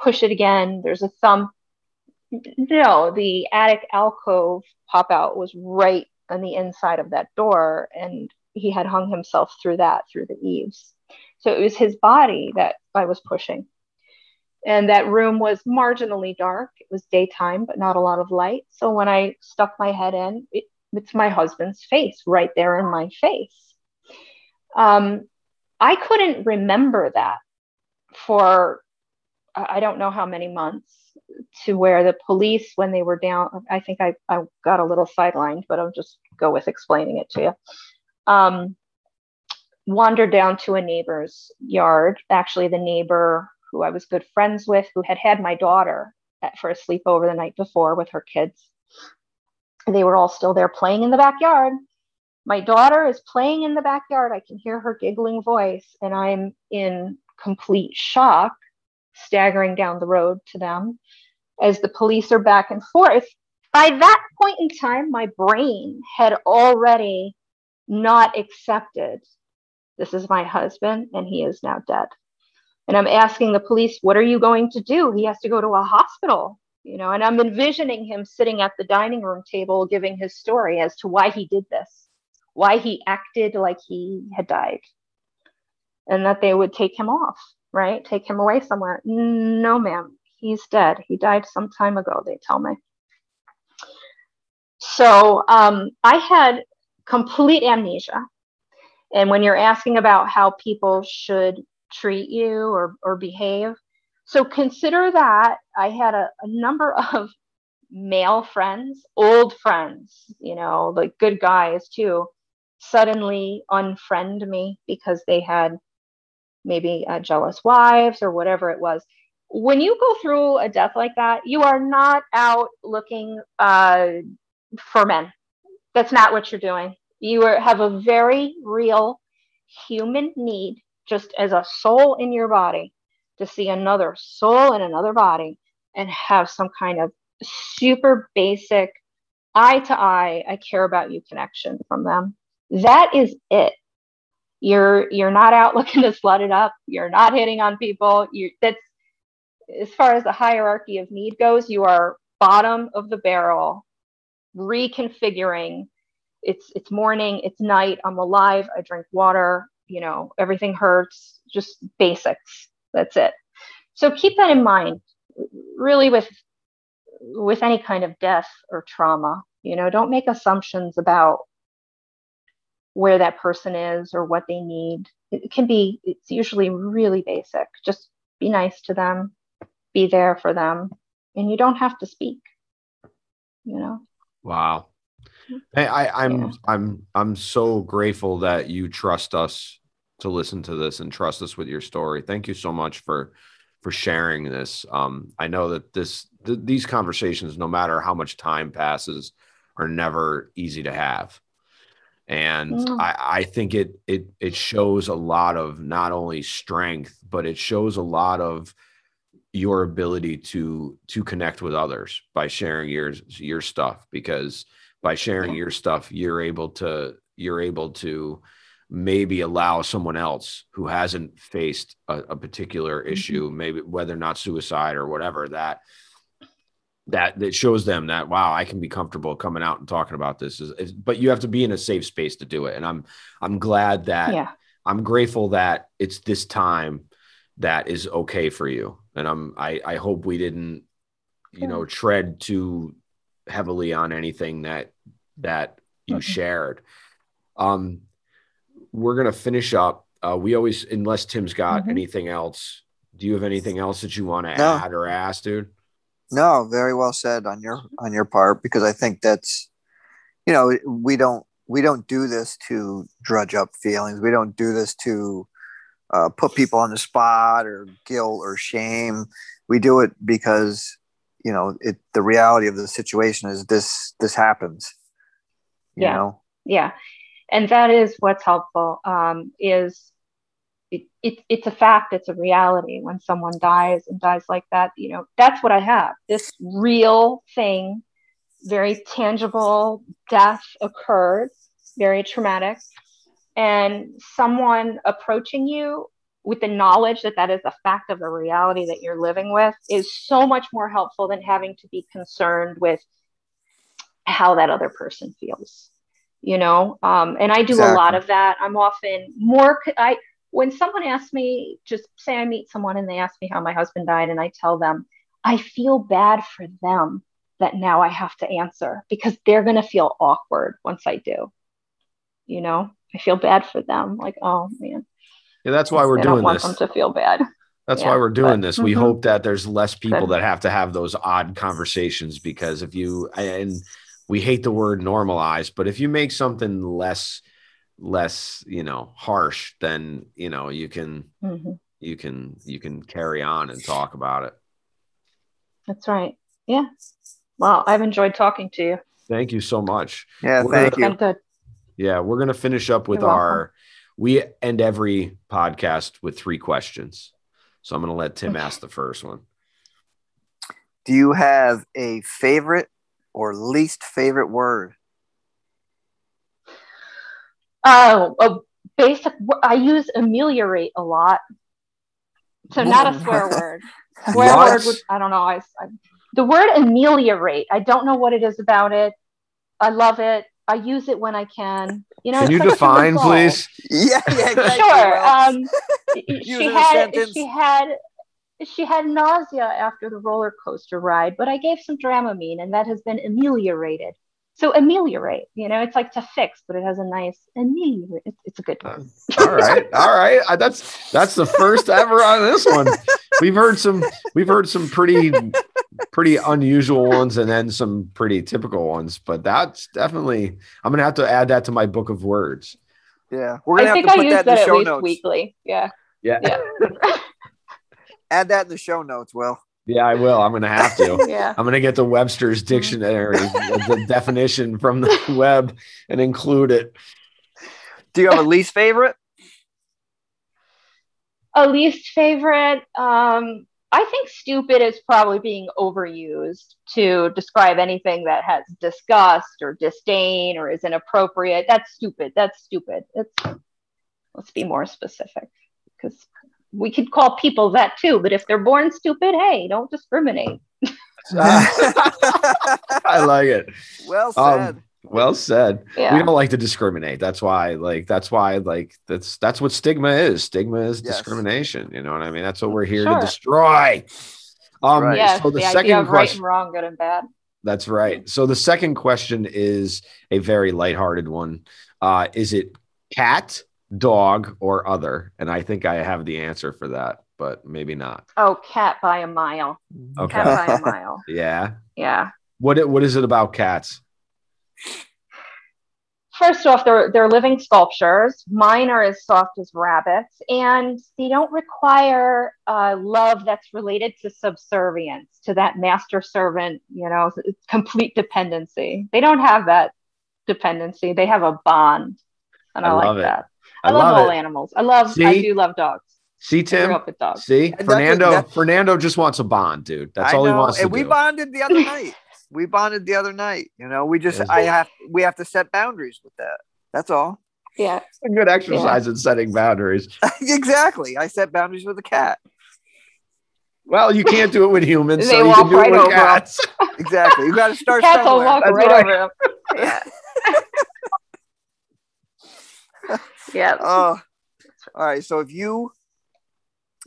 [SPEAKER 5] Push it again. There's a thump no, the attic alcove pop out was right on the inside of that door, and he had hung himself through that, through the eaves. So it was his body that I was pushing. And that room was marginally dark. It was daytime, but not a lot of light. So when I stuck my head in, it, it's my husband's face right there in my face. Um, I couldn't remember that for I don't know how many months to where the police, when they were down, I think I, I got a little sidelined, but I'll just go with explaining it to you. Um, wandered down to a neighbor's yard. Actually, the neighbor who I was good friends with, who had had my daughter at, for a sleepover the night before with her kids. They were all still there playing in the backyard. My daughter is playing in the backyard. I can hear her giggling voice, and I'm in complete shock staggering down the road to them as the police are back and forth. By that point in time, my brain had already not accepted this is my husband and he is now dead. And I'm asking the police, what are you going to do? He has to go to a hospital, you know, and I'm envisioning him sitting at the dining room table giving his story as to why he did this, why he acted like he had died, and that they would take him off right? Take him away somewhere. No, ma'am, he's dead. He died some time ago, they tell me. So um, I had complete amnesia. And when you're asking about how people should treat you or, or behave, so consider that I had a, a number of male friends, old friends, you know, like good guys too, suddenly unfriend me because they had maybe uh, jealous wives or whatever it was. When you go through a death like that, you are not out looking uh, for men. That's not what you're doing. You are, have a very real human need, just as a soul in your body, to see another soul in another body and have some kind of super basic eye to eye, I care about you connection from them. That is it. You're you're not out looking to slut it up. You're not hitting on people. You that's as far as the hierarchy of need goes, you are bottom of the barrel, reconfiguring. It's it's morning, it's night, I'm alive, I drink water, you know, everything hurts, just basics. That's it. So keep that in mind. Really with with any kind of death or trauma, you know, don't make assumptions about where that person is or what they need. It can be, it's usually really basic. Just be nice to them, be there for them, and you don't have to speak. You know.
[SPEAKER 1] Wow. Hey, I, I'm yeah. I'm I'm so grateful that you trust us to listen to this and trust us with your story. Thank you so much for for sharing this. Um, I know that this th- these conversations, no matter how much time passes, are never easy to have and mm. I, I think it it it shows a lot of not only strength but it shows a lot of your ability to to connect with others by sharing your your stuff because by sharing your stuff you're able to you're able to maybe allow someone else who hasn't faced a, a particular mm-hmm. issue maybe whether or not suicide or whatever that that that shows them that wow i can be comfortable coming out and talking about this is, is, but you have to be in a safe space to do it and i'm i'm glad that yeah. i'm grateful that it's this time that is okay for you and i'm i i hope we didn't you know tread too heavily on anything that that you mm-hmm. shared um we're gonna finish up uh we always unless tim's got mm-hmm. anything else do you have anything else that you want to no. add or ask dude
[SPEAKER 4] no, very well said on your on your part because I think that's you know we don't we don't do this to drudge up feelings. We don't do this to uh, put people on the spot or guilt or shame. We do it because you know it. The reality of the situation is this this happens.
[SPEAKER 5] yeah. Know? Yeah, and that is what's helpful. Um, is it, it, it's a fact it's a reality. When someone dies and dies like that you know that's what i have. This real thing very tangible death occurred very traumatic. And someone approaching you with the knowledge that that is a fact of the reality that you're living with is so much more helpful than having to be concerned with how that other person feels you know? Um, and i do exactly. a lot of that. I'm often more i when someone asks me, just say I meet someone and they ask me how my husband died, and I tell them, I feel bad for them that now I have to answer because they're going to feel awkward once I do. You know, I feel bad for them. Like, oh man.
[SPEAKER 1] Yeah, that's why we're doing this. I want.
[SPEAKER 5] Them to feel bad.
[SPEAKER 1] That's yeah, why we're doing but, this. We mm-hmm. hope that there's less people that have to have those odd conversations because if you and we hate the word normalize, but if you make something less less you know harsh then you know you can mm-hmm. you can you can carry on and talk about it.
[SPEAKER 5] That's right. Yeah. Well i've enjoyed talking to you.
[SPEAKER 1] Thank you so much.
[SPEAKER 4] Yeah we're thank
[SPEAKER 5] gonna, you. Good.
[SPEAKER 1] yeah we're gonna finish up with You're our welcome. we end every podcast with three questions. So i'm gonna let tim ask the first one.
[SPEAKER 4] Do you have a favorite or least favorite word
[SPEAKER 5] Oh, a basic. I use ameliorate a lot. So not a swear word. Swear word. Would, I don't know. I, I, the word ameliorate. I don't know what it is about it. I love it. I use it when I can. You know.
[SPEAKER 1] Can you define, please?
[SPEAKER 4] Yeah, yeah, exactly.
[SPEAKER 5] Sure. Um, she had. She had. She had nausea after the roller coaster ride, but I gave some Dramamine, and that has been ameliorated. So ameliorate, you know, it's like to fix, but it has a nice ameliorate. It's, it's a good word.
[SPEAKER 1] all right, all right. Uh, That's that's the first ever on this one. We've heard some we've heard some pretty pretty unusual ones and then some pretty typical ones, but that's definitely I'm gonna have to add that to my book of words.
[SPEAKER 4] Yeah, we're gonna
[SPEAKER 5] I
[SPEAKER 4] have
[SPEAKER 5] think
[SPEAKER 4] to
[SPEAKER 5] I
[SPEAKER 4] put
[SPEAKER 5] use
[SPEAKER 4] that
[SPEAKER 5] that,
[SPEAKER 4] in the
[SPEAKER 5] at
[SPEAKER 4] show
[SPEAKER 5] least
[SPEAKER 4] notes.
[SPEAKER 5] weekly. Yeah.
[SPEAKER 1] Yeah,
[SPEAKER 5] Yeah.
[SPEAKER 4] Add that in the show notes. Will.
[SPEAKER 1] Yeah, I will. I'm gonna have to.
[SPEAKER 5] yeah.
[SPEAKER 1] I'm gonna get the Webster's dictionary, the definition from the web, and include it.
[SPEAKER 4] Do you have a least favorite?
[SPEAKER 5] A least favorite. Um, I think stupid is probably being overused to describe anything that has disgust or disdain or is inappropriate. That's stupid. That's stupid. It's let's be more specific because we could call people that too. But if they're born stupid, hey, don't discriminate.
[SPEAKER 1] I like it.
[SPEAKER 4] well
[SPEAKER 1] Um,
[SPEAKER 4] said.
[SPEAKER 1] Well said.
[SPEAKER 5] Yeah.
[SPEAKER 1] We don't like to discriminate. That's why, like, that's why, like, that's that's what stigma is. Stigma is
[SPEAKER 4] Yes.
[SPEAKER 1] discrimination. You know what I mean? That's what we're here
[SPEAKER 5] Sure.
[SPEAKER 1] to destroy. Um,
[SPEAKER 4] Right.
[SPEAKER 5] yes,
[SPEAKER 1] so the,
[SPEAKER 5] the,
[SPEAKER 1] second
[SPEAKER 5] idea of right
[SPEAKER 1] question.
[SPEAKER 5] and wrong, good and bad.
[SPEAKER 1] That's right. So the second question is a very lighthearted one. Uh, is it cat, dog, or other? And I think I have the answer for that, but maybe not.
[SPEAKER 5] Oh, cat by a mile.
[SPEAKER 1] Okay.
[SPEAKER 5] Cat by a mile.
[SPEAKER 1] Yeah.
[SPEAKER 5] Yeah.
[SPEAKER 1] What it, what is it about cats?
[SPEAKER 5] First off, they're they're living sculptures. Mine are as soft as rabbits, and they don't require uh, love that's related to subservience to that master servant. You know, it's complete dependency. They don't have that dependency. They have a bond, and I,
[SPEAKER 1] I
[SPEAKER 5] like
[SPEAKER 1] it.
[SPEAKER 5] that.
[SPEAKER 1] I,
[SPEAKER 5] I, love,
[SPEAKER 1] love
[SPEAKER 5] all
[SPEAKER 1] it.
[SPEAKER 5] animals. I love. I do love dogs.
[SPEAKER 1] See,
[SPEAKER 5] I
[SPEAKER 1] Tim.
[SPEAKER 5] up with dogs.
[SPEAKER 1] See,
[SPEAKER 4] And that's
[SPEAKER 1] Fernando.
[SPEAKER 4] what- that-
[SPEAKER 1] Fernando just wants a bond, dude. That's
[SPEAKER 4] I
[SPEAKER 1] all he
[SPEAKER 4] know,
[SPEAKER 1] wants to
[SPEAKER 4] and we
[SPEAKER 1] do.
[SPEAKER 4] bonded the other night. We bonded the other night. You know, we just I have we have to set boundaries with that. That's all.
[SPEAKER 5] Yeah.
[SPEAKER 1] It's a good exercise in setting boundaries.
[SPEAKER 4] exactly. I set boundaries with a cat.
[SPEAKER 1] Well, you can't do it with humans,
[SPEAKER 5] They
[SPEAKER 1] so you
[SPEAKER 5] walk
[SPEAKER 1] can do
[SPEAKER 5] right
[SPEAKER 1] it with
[SPEAKER 5] over 'em.
[SPEAKER 1] cats.
[SPEAKER 4] Exactly. You got to start
[SPEAKER 5] Cats will
[SPEAKER 4] somewhere.
[SPEAKER 5] walk
[SPEAKER 1] That's
[SPEAKER 5] right,
[SPEAKER 1] right.
[SPEAKER 5] over them. Yeah. yeah.
[SPEAKER 4] Oh, all right. So if you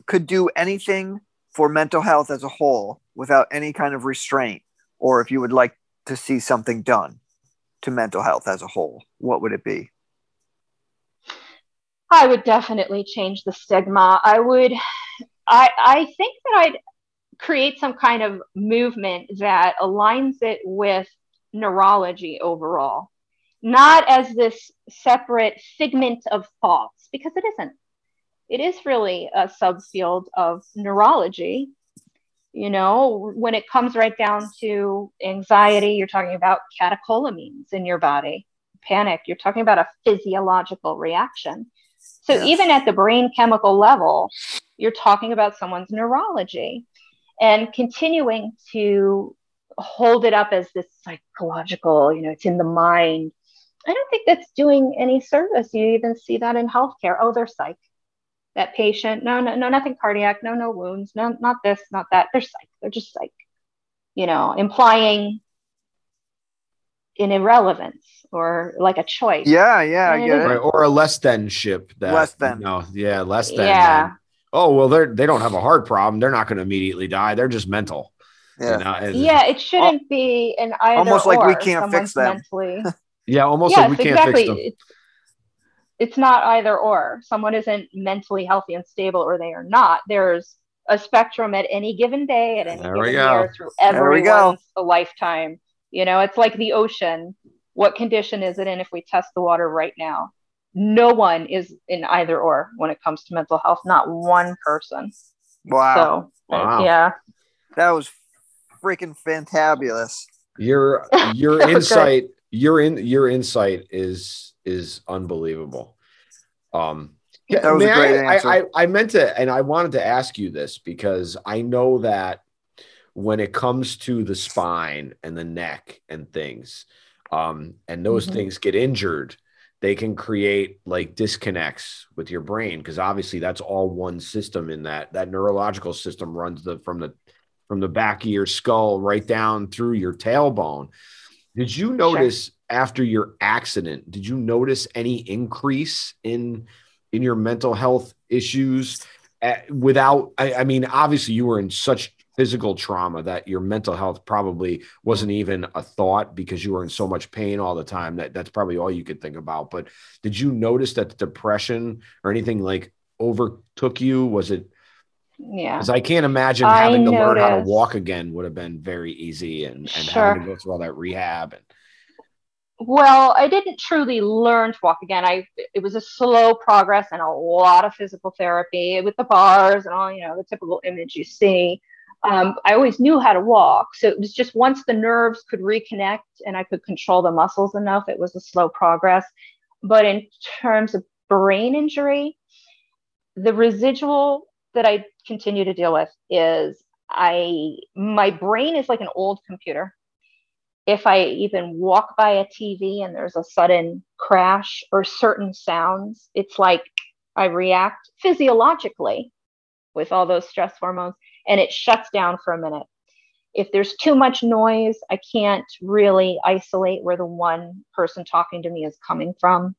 [SPEAKER 4] could do anything for mental health as a whole without any kind of restraint, or if you would like to see something done to mental health as a whole, what would it be?
[SPEAKER 5] I would definitely change the stigma. I would, I, I think that I'd create some kind of movement that aligns it with neurology overall, not as this separate figment of thoughts, because it isn't. It is really a subfield of neurology. You know, when it comes right down to anxiety, you're talking about catecholamines in your body. Panic, you're talking about a physiological reaction. So
[SPEAKER 4] Yes.
[SPEAKER 5] even at the brain chemical level, you're talking about someone's neurology and continuing to hold it up as this psychological, you know, it's in the mind. I don't think that's doing any service. You even see that in healthcare. Oh, they're psych. That patient, no, no, no, nothing cardiac, no, no wounds, no, not this, not that. They're psych. They're just psych. You know, implying an irrelevance or like a choice.
[SPEAKER 4] Yeah, yeah, I
[SPEAKER 5] Yeah,
[SPEAKER 4] get
[SPEAKER 1] Right, or a less than ship. That,
[SPEAKER 4] Less than.
[SPEAKER 1] No, yeah, less than.
[SPEAKER 5] Yeah.
[SPEAKER 1] then, Oh well, they're they don't have a heart problem. They're not going to immediately die. They're just mental. you
[SPEAKER 4] Yeah.
[SPEAKER 1] know, and-
[SPEAKER 5] Yeah, it shouldn't be an either
[SPEAKER 4] Almost like we can't fix
[SPEAKER 5] Someone's
[SPEAKER 4] them.
[SPEAKER 5] Mentally,
[SPEAKER 1] yeah, almost
[SPEAKER 5] yes,
[SPEAKER 1] like we can't
[SPEAKER 5] exactly.
[SPEAKER 1] fix them.
[SPEAKER 5] It's, it's not either or. Someone isn't mentally healthy and stable, or they are not. There's a spectrum at any given day, at any
[SPEAKER 1] There
[SPEAKER 5] given year, through
[SPEAKER 4] There we go.
[SPEAKER 5] everyone's a lifetime. You know, it's like the ocean. What condition is it in if we test the water right now? No one is in either or when it comes to mental health. Not one person.
[SPEAKER 4] Wow.
[SPEAKER 5] So, uh,
[SPEAKER 1] Wow.
[SPEAKER 5] yeah.
[SPEAKER 4] That was freaking fantabulous.
[SPEAKER 1] Your your
[SPEAKER 5] That good.
[SPEAKER 1] insight, your in your insight is is unbelievable. Um, yeah,
[SPEAKER 4] That was a great
[SPEAKER 1] I,
[SPEAKER 4] answer.
[SPEAKER 1] I, I I meant to, and I wanted to ask you this because I know that when it comes to the spine and the neck and things, um, and those
[SPEAKER 5] Mhm.
[SPEAKER 1] things get injured, they can create like disconnects with your brain because obviously that's all one system in that that neurological system runs the from the from the back of your skull right down through your tailbone. Did you notice after your accident, did you notice any increase in in your mental health issues uh, without I, I mean obviously you were in such physical trauma that your mental health probably wasn't even a thought because you were in so much pain all the time that that's probably all you could think about. But did you notice that the depression or anything like overtook you? Was it
[SPEAKER 5] yeah
[SPEAKER 1] because i can't imagine
[SPEAKER 5] I
[SPEAKER 1] having to learn how to walk again would have been very easy and, and
[SPEAKER 5] Sure.
[SPEAKER 1] having to go through all that rehab and
[SPEAKER 5] Well, I didn't truly learn to walk again. I it was a slow progress and a lot of physical therapy with the bars and all, you know, the typical image you see. Um, I always knew how to walk. So it was just once the nerves could reconnect and I could control the muscles enough, it was a slow progress. But in terms of brain injury, the residual that I continue to deal with is I my brain is like an old computer if I even walk by a TV and there's a sudden crash or certain sounds, it's like I react physiologically with all those stress hormones and it shuts down for a minute. If there's too much noise, I can't really isolate where the one person talking to me is coming from.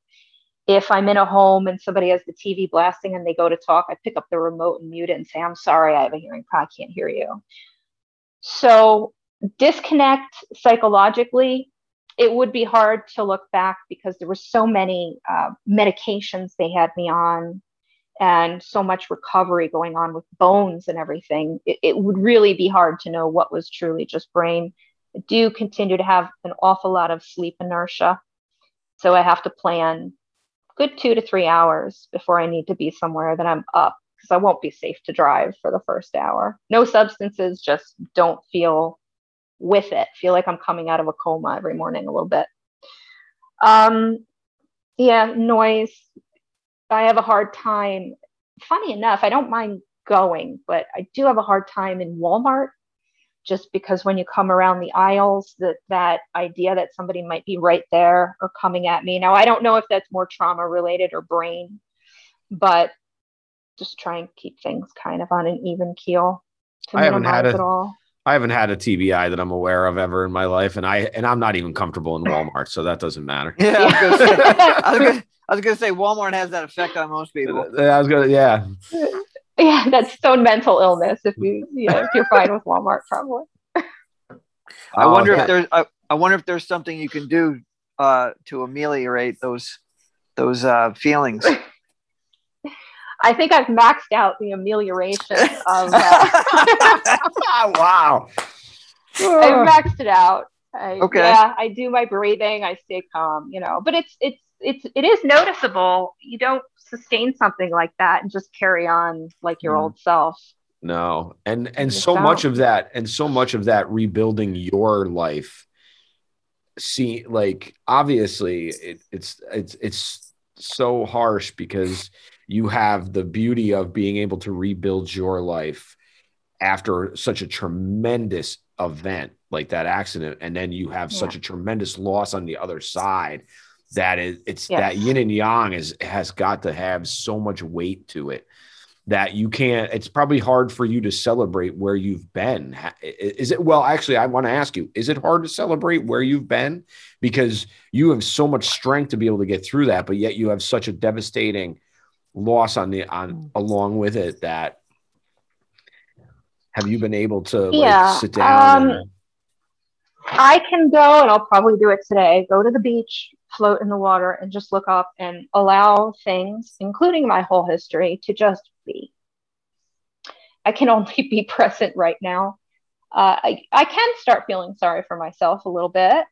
[SPEAKER 5] If I'm in a home and somebody has the TV blasting and they go to talk, I pick up the remote and mute it and say, I'm sorry, I have a hearing problem, I can't hear you. So disconnect psychologically it would be hard to look back because there were so many uh, medications they had me on and so much recovery going on with bones and everything. It, it would really be hard to know what was truly just brain. I do continue to have an awful lot of sleep inertia so i have to plan good two to three hours before i need to be somewhere that i'm up because i won't be safe to drive for the first hour. No substances just don't feel with it. Feel like i'm coming out of a coma every morning a little bit. Um yeah noise. I have a hard time. Funny enough i don't mind going but i do have a hard time in walmart just because when you come around the aisles that that idea that somebody might be right there or coming at me now i don't know if that's more trauma related or brain but just try and keep things kind of on an even keel
[SPEAKER 1] I haven't had a-
[SPEAKER 5] it all
[SPEAKER 1] I haven't had a TBI that I'm aware of ever in my life, and I and I'm not even comfortable in Walmart, so that doesn't matter.
[SPEAKER 4] Yeah, I was gonna say, I was gonna, I was gonna say Walmart has that effect on most people.
[SPEAKER 1] I was gonna, yeah.
[SPEAKER 5] Yeah, that's stone mental illness. If you, you know, if you're fine with Walmart, probably.
[SPEAKER 4] I
[SPEAKER 1] Oh,
[SPEAKER 4] wonder
[SPEAKER 1] yeah.
[SPEAKER 4] if there's I, I wonder if there's something you can do uh, to ameliorate those those uh, feelings.
[SPEAKER 5] I think I've maxed out the amelioration of. Uh,
[SPEAKER 1] wow.
[SPEAKER 5] I've maxed it out. I,
[SPEAKER 4] Okay.
[SPEAKER 5] Yeah, I do my breathing. I stay calm. You know, but it's it's it's it is noticeable. You don't sustain something like that and just carry on like your
[SPEAKER 4] Mm.
[SPEAKER 5] old self.
[SPEAKER 1] No, and and so much of that, and so much of that rebuilding your life. See, like obviously, it, it's it's it's so harsh because you have the beauty of being able to rebuild your life after such a tremendous event like that accident, and then you have such a tremendous loss on the other side. That is, it's
[SPEAKER 5] Yes.
[SPEAKER 1] that yin and yang is has got to have so much weight to it that you can't it's probably hard for you to celebrate where you've been is it well actually i want to ask you is it hard to celebrate where you've been because you have so much strength to be able to get through that but yet you have such a devastating loss on the on along with it that have you been able to like
[SPEAKER 5] Yeah,
[SPEAKER 1] sit down
[SPEAKER 5] um,
[SPEAKER 1] and,
[SPEAKER 5] I can go, and I'll probably do it today. Go to the beach, float in the water, and just look up and allow things, including my whole history, to just be. I can only be present right now. Uh, I, I can start feeling sorry for myself a little bit,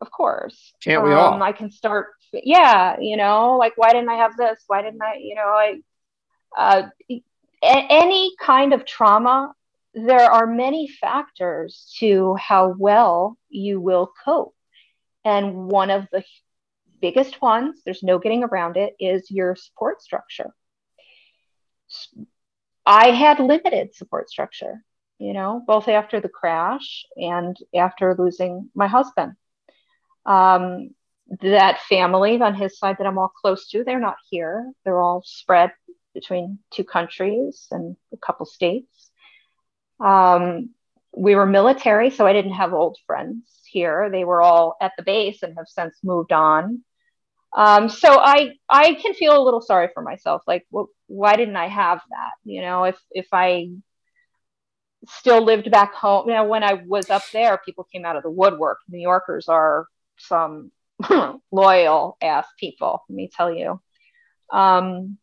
[SPEAKER 5] of course.
[SPEAKER 1] Can't we all?
[SPEAKER 5] Um, I can start, yeah, you know, like why didn't I have this? Why didn't I, you know, I, uh, any kind of trauma there are many factors to how well you will cope. And one of the biggest ones, there's no getting around it, is your support structure. I had limited support structure, you know, both after the crash and after losing my husband. Um, that family on his side that I'm all close to, they're not here. They're all spread between two countries and a couple states. Um, we were military, so I didn't have old friends here. They were all at the base and have since moved on. Um, so I I can feel a little sorry for myself. Like, wh- why didn't I have that? You know, if if I still lived back home. You Now, when I was up there, people came out of the woodwork. New Yorkers are some loyal ass people, let me tell you. Um,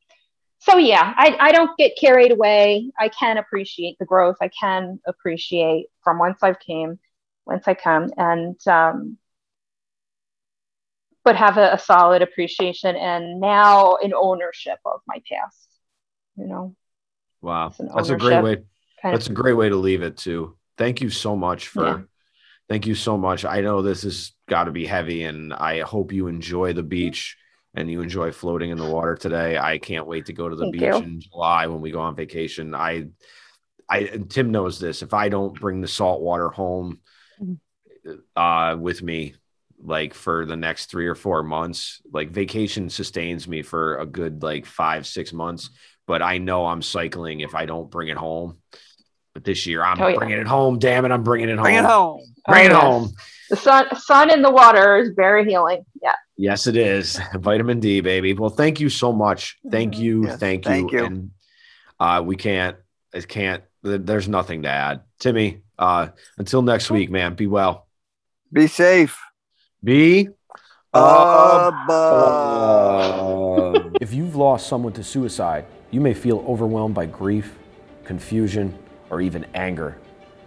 [SPEAKER 5] so yeah, I, I don't get carried away. I can appreciate the growth. I can appreciate from whence I've came, whence I come, and um, but have a, a solid appreciation and now an ownership of my past. You know.
[SPEAKER 1] Wow, that's a great way. That's a great way to leave it too. Thank you so much for. Yeah. Thank you so much. I know this has got to be heavy, and I hope you enjoy the beach and you enjoy floating in the water today. I can't wait to go to the Thank beach you. in July when we go on vacation. I, I Tim knows this. If I don't bring the salt water home, mm-hmm. uh, with me, like for the next three or four months, like vacation sustains me for a good like five six months. But I know I'm cycling if I don't bring it home. But this year I'm oh, yeah. bringing it home. Damn it, I'm bringing it home.
[SPEAKER 4] Bring it home.
[SPEAKER 1] Bring oh, it yes. home.
[SPEAKER 5] The sun, sun in the water is very healing. Yeah.
[SPEAKER 1] Yes, it is. Vitamin D, baby. Well, thank you so much. Thank you. Yes, thank you. Thank you. And uh, we can't, it can't, there's nothing to add. Timmy, uh, until next week, man, be well.
[SPEAKER 4] Be safe.
[SPEAKER 1] Be
[SPEAKER 4] above. above.
[SPEAKER 1] if you've lost someone to suicide, you may feel overwhelmed by grief, confusion, or even anger,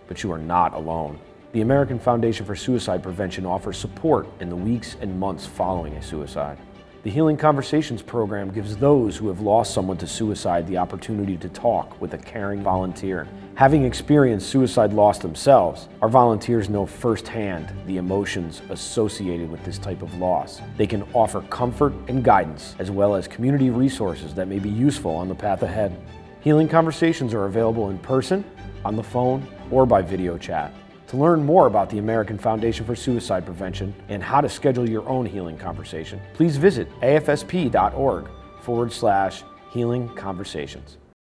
[SPEAKER 1] but you are not alone. The American Foundation for Suicide Prevention offers support in the weeks and months following a suicide. The Healing Conversations program gives those who have lost someone to suicide the opportunity to talk with a caring volunteer. Having experienced suicide loss themselves, our volunteers know firsthand the emotions associated with this type of loss. They can offer comfort and guidance, as well as community resources that may be useful on the path ahead. Healing Conversations are available in person, on the phone, or by video chat. To learn more about the American Foundation for Suicide Prevention and how to schedule your own healing conversation, please visit afsp.org forward slash healing conversations.